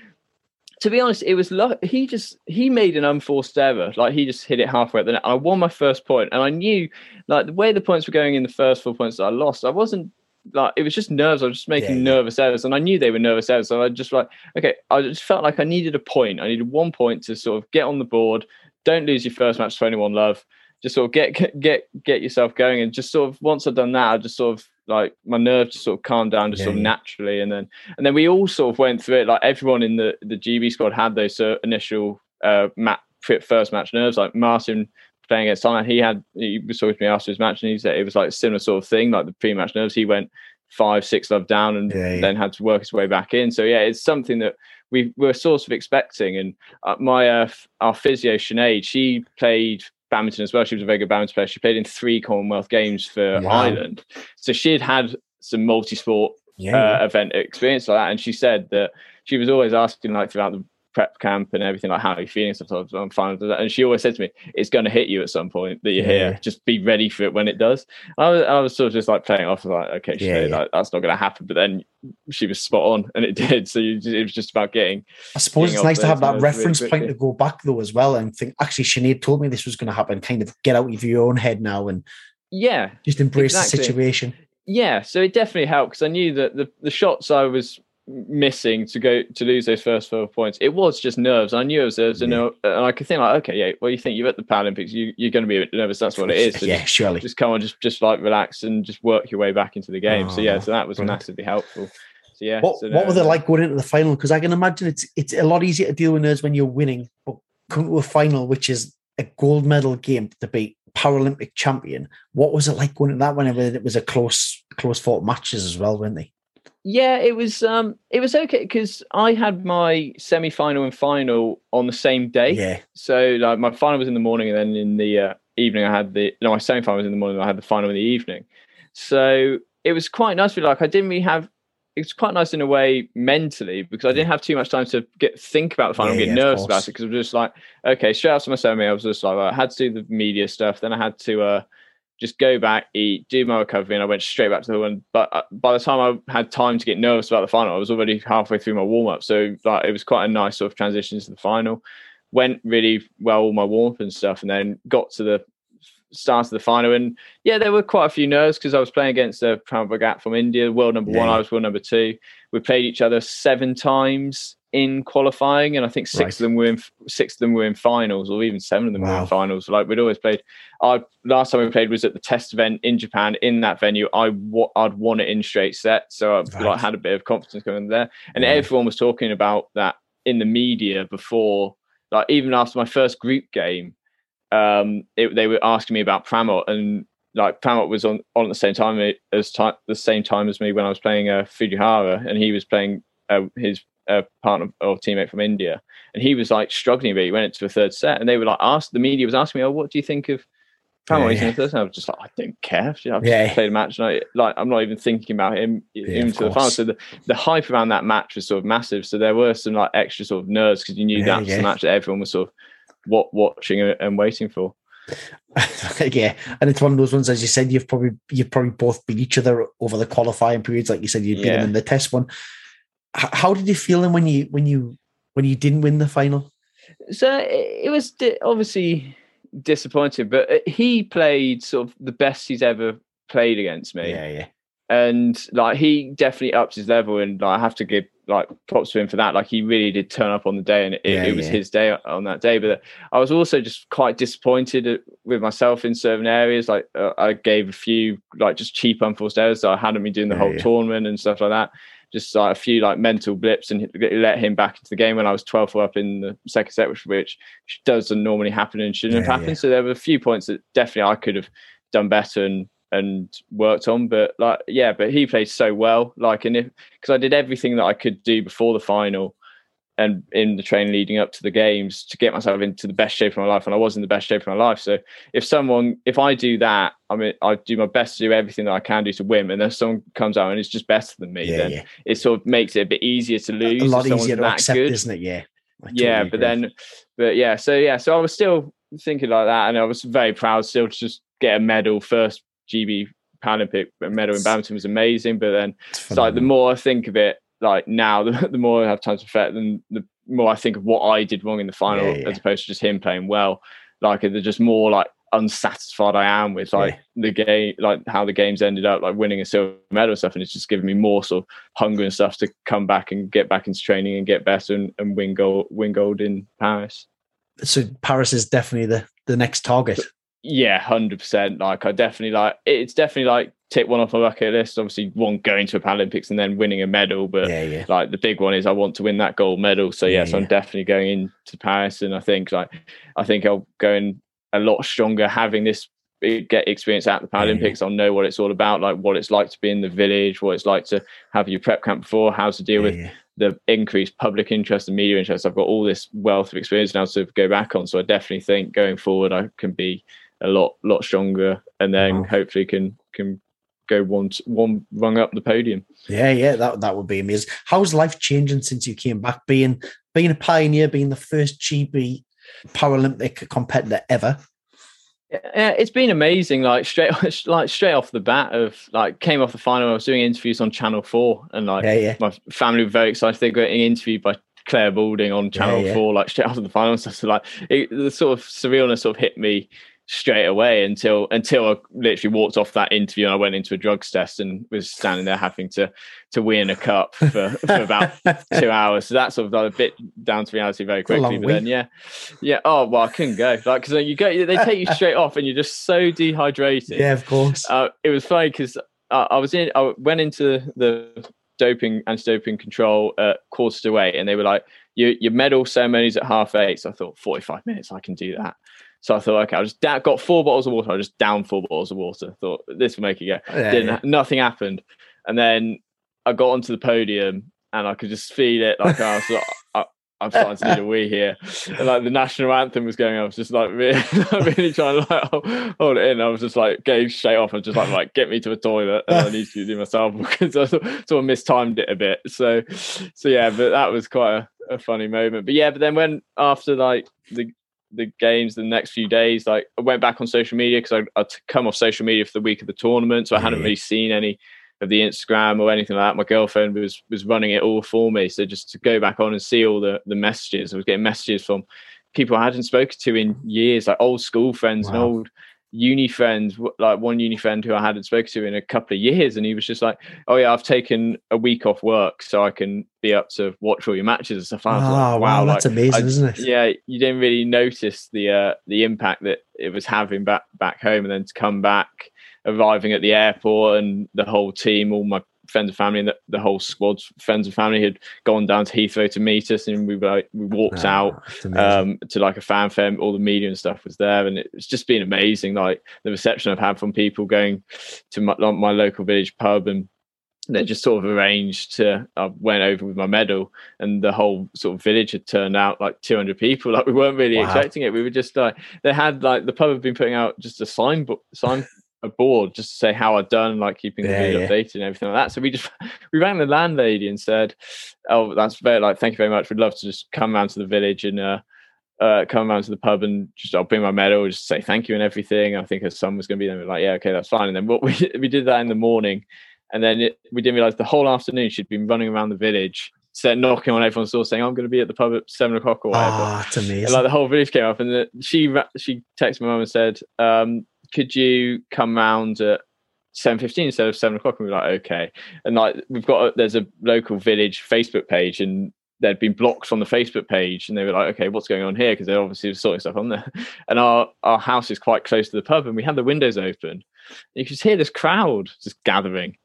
to be honest, it was luck. He just he made an unforced error. Like he just hit it halfway at the net. I won my first point, and I knew like the way the points were going in the first four points that I lost. I wasn't like it was just nerves. I was just making yeah, nervous errors, and I knew they were nervous errors. So I just like okay, I just felt like I needed a point. I needed one point to sort of get on the board. Don't lose your first match to anyone love. Just sort of get get get yourself going, and just sort of once I'd done that, I just sort of like my nerves just sort of calmed down just yeah, sort of naturally, and then and then we all sort of went through it. Like everyone in the the GB squad had those uh, initial uh, mat, first match nerves. Like Martin playing against Thailand, he had he was talking to me after his match, and he said it was like a similar sort of thing, like the pre-match nerves. He went five, six love down, and yeah, yeah. then had to work his way back in. So yeah, it's something that we were sort of expecting. And uh, my uh, our physio Sinead, she played badminton as well. She was a very good badminton player. She played in three Commonwealth Games for wow. Ireland, so she had had some multi-sport yeah, uh, event experience like that. And she said that she was always asking like throughout the prep camp and everything like how are you feeling sometimes I'm fine with that. and she always said to me it's going to hit you at some point that you're yeah. here just be ready for it when it does I was, I was sort of just like playing off like okay yeah, yeah. Like, that's not going to happen but then she was spot on and it did so you, it was just about getting I suppose it's nice to have that reference point to go back though as well and think actually Sinead told me this was going to happen kind of get out of your own head now and yeah just embrace exactly. the situation yeah so it definitely helped because I knew that the, the shots I was missing to go to lose those first four points. It was just nerves. I knew it was nerves, and, uh, and I could think like, okay, yeah, well, you think you're at the Paralympics, you, you're going to be nervous. That's what it is. So yeah, just, surely. Just come on, just just like relax and just work your way back into the game. Oh, so yeah, oh, so that was brilliant. massively helpful. So yeah. What, so, what were they like going into the final? Because I can imagine it's it's a lot easier to deal with nerves when you're winning, but come to a final, which is a gold medal game to beat Paralympic champion. What was it like going into that when it was a close close fought matches as well, weren't they? Yeah, it was um it was okay because I had my semi final and final on the same day. Yeah. So like my final was in the morning and then in the uh, evening I had the no my semi final was in the morning I had the final in the evening. So it was quite nice for like I didn't really have it's quite nice in a way mentally because I didn't have too much time to get think about the final yeah, and get yeah, nervous about it because I was just like, okay, straight after my semi, I was just like, well, I had to do the media stuff, then I had to uh, just go back, eat, do my recovery, and I went straight back to the one. But uh, by the time I had time to get nervous about the final, I was already halfway through my warm up. So like, it was quite a nice sort of transition to the final. Went really well, all my warm up and stuff, and then got to the start of the final. And yeah, there were quite a few nerves because I was playing against the Pramod Bhagat from India, world number yeah. one. I was world number two. We played each other seven times in qualifying, and I think six right. of them were in six of them were in finals, or even seven of them wow. were in finals. Like we'd always played. Our last time we played was at the test event in Japan in that venue. I I'd won it in straight set, so I right. like had a bit of confidence going there. And yeah. everyone was talking about that in the media before, like even after my first group game. Um, it, they were asking me about Pramod and like Pramod was on, on at the same time as time the same time as me when I was playing uh, Fujihara, and he was playing uh, his a partner or teammate from India, and he was like struggling a bit. He went into a third set, and they were like, asked the media was asking me, "Oh, what do you think of yeah, yeah. in the third set?" I was just like, I don't care. I've yeah. played a match, and I, like I'm not even thinking about him yeah, into the final. So the, the hype around that match was sort of massive. So there were some like extra sort of nerves because you knew yeah, that's the match that everyone was sort of what watching and waiting for. yeah, and it's one of those ones, as you said, you've probably you've probably both beat each other over the qualifying periods, like you said, you beat them in the test one how did you feel when you when you when you didn't win the final? So it was obviously disappointing, but uh, he played sort of the best he's ever played against me. Yeah, yeah. and like he definitely ups his level, and like, I have to give like props to him for that. Like he really did turn up on the day, and it, yeah, it was yeah. his day on that day. But I was also just quite disappointed with myself in certain areas. Like uh, I gave a few like just cheap unforced errors that I hadn't been doing the yeah, whole tournament and stuff like that. Just like a few like mental blips, and let him back into the game when I was 12 up in the second set, which which doesn't normally happen and shouldn't have happened. So there were a few points that definitely I could have done better and and worked on. But like, yeah, but he played so well. Like, and if because I did everything that I could do before the final and in the training leading up to the games to get myself into the best shape of my life, and I was in the best shape of my life. So if someone, if I do that, I mean, I do my best to do everything that I can do to win, and then someone comes out and is just better than me, yeah, then yeah. it sort of makes it a bit easier to lose. A lot easier to accept, good. isn't it? Yeah. Totally yeah, agree. but then, but yeah, so yeah, so I was still thinking like that, and I was very proud still to just get a medal first GB Paralympic medal in badminton was amazing. But then it's like the more I think of it, like now, the, the more I have time to reflect, then the more I think of what I did wrong in the final, yeah, yeah. as opposed to just him playing well. Like they're just more like unsatisfied I am with like yeah. the game, like how the games ended up, like winning a silver medal and stuff. And it's just given me more sort of hunger and stuff to come back and get back into training and get better and, and win gold, win gold in Paris. So Paris is definitely the the next target. Yeah, hundred percent. Like I definitely like it's definitely like tick one off my bucket list. Obviously, one going to a Paralympics and then winning a medal, but yeah, yeah. like the big one is I want to win that gold medal. So yes, yeah, I'm definitely going into Paris, and I think like I think I'll go in a lot stronger having this eh, get experience at the Paralympics. I'll know what it's all about, like what it's like to be in the village, what it's like to have your prep camp before, how to deal with the increased public interest and media interest. I've got all this wealth of experience now to go back on. So I definitely think going forward I can be a lot lot stronger, and then wow. hopefully can can go one one rung up the podium. Yeah, yeah, that that would be amazing. How's life changing since you came back? Being being a pioneer, being the first GB Paralympic competitor ever. Yeah, it's been amazing. Like straight, like straight off the bat of like came off the final. I was doing interviews on Channel Four, and like yeah, yeah. my family were very excited. They got getting interviewed by Clare Balding on Channel yeah, Four, like straight after the final stuff. So like it, the sort of surrealness sort of hit me straight away until until I literally walked off that interview and I went into a drugs test and was standing there having to to win a cup for, for about two hours. So that sort of got a bit down to reality very quickly. But week. then yeah, yeah. Oh well, I couldn't go like because you go they take you straight off and you're just so dehydrated. Yeah, of course. Uh, it was funny because uh, I was in I went into the doping anti-doping control at quarter to eight and they were like your your medal ceremonies at half eight so i thought 45 minutes i can do that so I thought, okay, I just da- got four bottles of water. I just down four bottles of water. Thought this will make it go. Oh, yeah, Didn't yeah. nothing happened, and then I got onto the podium and I could just feel it. Like I was, I, I'm starting to need a wee here. And like the national anthem was going, I was just like really, really trying to like hold it in. I was just like getting straight off and just like like get me to a toilet and I need to do myself because I sort of mistimed it a bit. So so yeah, but that was quite a, a funny moment. But yeah, but then when after like the the games the next few days. Like i went back on social media because I, would come off social media for the week of the tournament so i hadn't really seen any of the instagram or anything like that. My girlfriend was was running it all for me so just to go back on and see all the the messages i was getting messages from people i hadn't spoken to in years like old school friends wow. and old uni friend, like one uni friend who I hadn't spoken to in a couple of years, and he was just like, "Oh yeah, I've taken a week off work so I can be up to watch all your matches and stuff." oh, like, wow, wow, that's like, amazing, I, isn't it? Yeah, you didn't really notice the uh, the impact that it was having back back home, and then to come back, arriving at the airport, and the whole team, all my friends and family and the, the whole squad, friends and family had gone down to Heathrow to meet us, and we like we walked oh, out um, to like a fan fair. All the media and stuff was there, and it's just been amazing. Like the reception I've had from people going to my, my local village pub and they just sort of arranged to I went over with my medal and the whole sort of village had turned out like 200 people like we weren't really wow. expecting it we were just like they had like the pub had been putting out just a sign book sign a board just to say how I'd done, like keeping the yeah, updated and everything like that. So we just we rang the landlady and said, "Oh, that's very like thank you very much. We'd love to just come around to the village and uh, uh, come around to the pub and just I'll bring my medal, just say thank you and everything." I think her son was going to be there. We like, yeah, okay, that's fine. And then what we we did that in the morning, and then it, we didn't realize the whole afternoon she'd been running around the village said knocking on everyone's door saying I'm going to be at the pub at seven o'clock or whatever. Oh, that's amazing. And, like the whole village came up and the, she she texted my mum and said, um, could you come round at seven fifteen instead of seven o'clock, and we are like, okay. And like we've got a, there's a local village Facebook page, and they'd been blocked on the Facebook page, and they were like, okay, what's going on here? Because they obviously were sorting stuff on there. And our our house is quite close to the pub, and we had the windows open. You could just hear this crowd just gathering.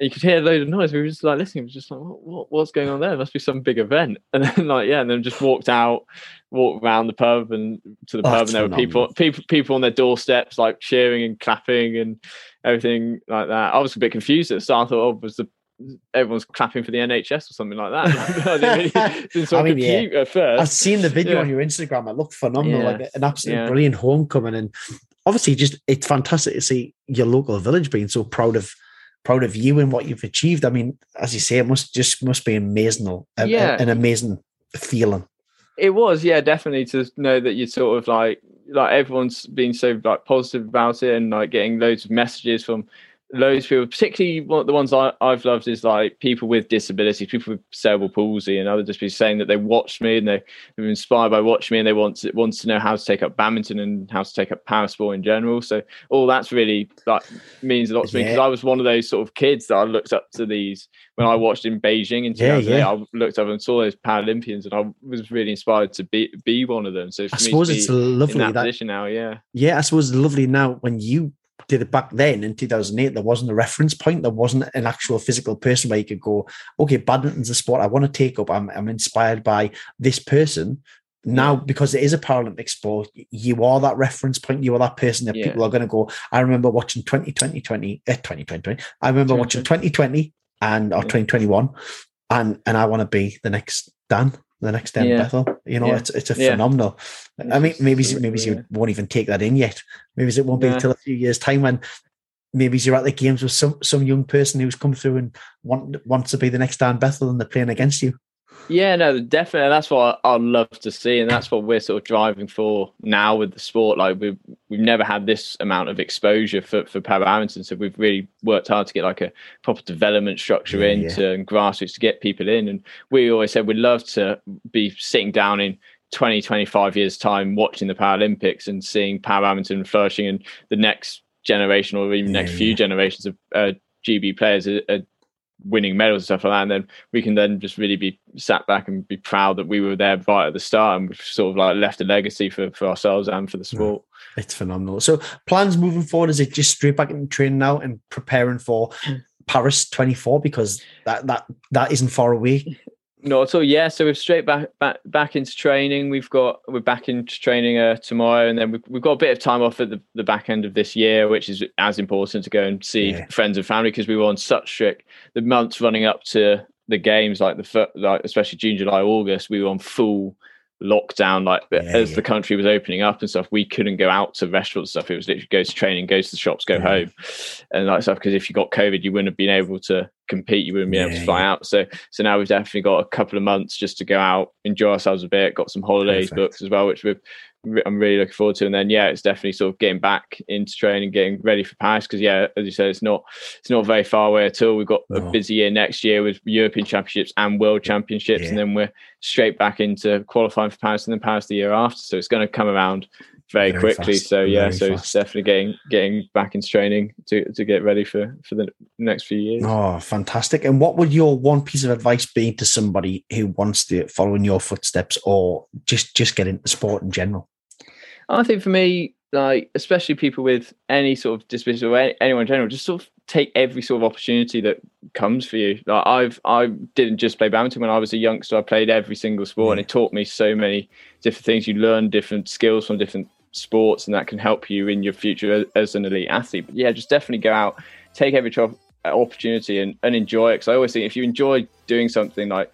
You could hear a load of noise. We were just like listening. We were just like, what, what, what's going on there? It must be some big event. And then like, yeah, and then just walked out, walked around the pub and to the oh, pub, and there were people, people, people on their doorsteps, like cheering and clapping and everything like that. I was a bit confused at the start. I thought, oh, was the everyone's clapping for the NHS or something like that. I didn't really, I mean, yeah. at first. I've seen the video yeah. on your Instagram. It looked phenomenal, yeah. like an absolutely brilliant homecoming, and obviously, just it's fantastic to see your local village being so proud of proud of you and what you've achieved. I mean, as you say, it must just must be amazing, yeah. an amazing feeling. It was, yeah, definitely to know that you sort of like like everyone's been so like positive about it and like getting loads of messages from loads of people, particularly one of the ones I, have loved is like people with disabilities, people with cerebral palsy, and just be saying that they watched me and they, they're inspired by watching me and they want to, want to know how to take up badminton and how to take up para sport in general. So all that's really like means a lot to me because I was one of those sort of kids that I looked up to these when I watched in Beijing in 2008. Yeah, yeah. I looked up and saw those Paralympians and I was really inspired to be be one of them. So I suppose it's lovely that, that position now. Yeah, yeah. I suppose lovely now when you did it back then in 2008 there wasn't a reference point there wasn't an actual physical person where you could go okay badminton's a sport i want to take up i'm, I'm inspired by this person. Now because it is a paralympic sport you are that reference point you are that person that yeah. people are going to go i remember watching 2020 20, eh, 2020 i remember watching 2020 and or 2021 and and i want to be the next dan the next Dan yeah. You know, yeah. it's it's a yeah. phenomenal. I mean, maybe maybe you won't even take that in yet. Maybe it won't be until a few years' time when maybe you're at the games with some some young person who's come through and want wants to be the next Dan Bethell and they're playing against you. Yeah, no, definitely. That's what I'd love to see, and that's what we're sort of driving for now with the sport. Like we've we've never had this amount of exposure for for para badminton, so we've really worked hard to get like a proper development structure yeah, into yeah. and grassroots to get people in. And we always said we'd love to be sitting down in 20, 25 years time watching the Paralympics and seeing para badminton flourishing, and the next generation or even yeah, next few generations of uh, GB players are, are winning medals and stuff like that. And then we can then just really be sat back and be proud that we were there right at the start and we've sort of like left a legacy for, for ourselves and for the sport. It's phenomenal. So plans moving forward, is it just straight back into training now and preparing for mm. Paris 24 because that that that isn't far away. Not at all. Yeah, so we're straight back back back into training. We've got we're back into training uh, tomorrow, and then we've, we've got a bit of time off at the, the back end of this year, which is as important to go and see yeah. friends and family because we were on such strict the months running up to the games, like the like especially June, July, August, we were on full lockdown, like yeah, as yeah. the country was opening up and stuff, we couldn't go out to restaurants and stuff. It was literally go to training, go to the shops, go yeah. home, and like stuff. Because if you got COVID, you wouldn't have been able to compete. You wouldn't be able to fly out. So, so now we've definitely got a couple of months just to go out, enjoy ourselves a bit. Got some holidays Perfect. booked as well, which we've I'm really looking forward to. And then yeah, it's definitely sort of getting back into training, getting ready for Paris because yeah, as you said, it's not it's not very far away at all. We've got no. a busy year next year with European Championships and World Championships, yeah. and then we're straight back into qualifying for Paris and then Paris the year after. So it's going to come around very, very quickly. Fast. So yeah, so fast. it's definitely getting getting back into training to to get ready for for the next few years. Oh, fantastic! And what would your one piece of advice be to somebody who wants to follow in your footsteps or just just get into sport in general? I think for me, like especially people with any sort of disability or any, anyone in general, just sort of take every sort of opportunity that comes for you. Like I've I didn't just play badminton when I was a youngster. I played every single sport, and it taught me so many different things. You learn different skills from different sports, and that can help you in your future as an elite athlete. But yeah, just definitely go out, take every opportunity, and, and enjoy it. Because I always think if you enjoy doing something like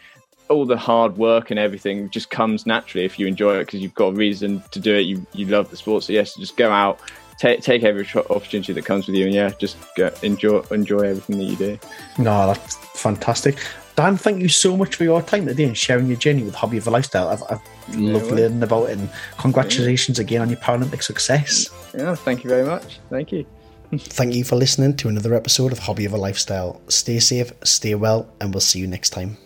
all the hard work and everything just comes naturally if you enjoy it because you've got a reason to do it. You you love the sport, so yes, just go out, take take every opportunity that comes with you, and yeah, just go, enjoy enjoy everything that you do. No, that's fantastic. Dan, thank you so much for your time today and sharing your journey with Hobby of a Lifestyle. I've, I've yeah, loved well. learning about it and congratulations yeah. again on your Paralympic success. Yeah, thank you very much. Thank you. thank you for listening to another episode of Hobby of a Lifestyle. Stay safe, stay well, and we'll see you next time.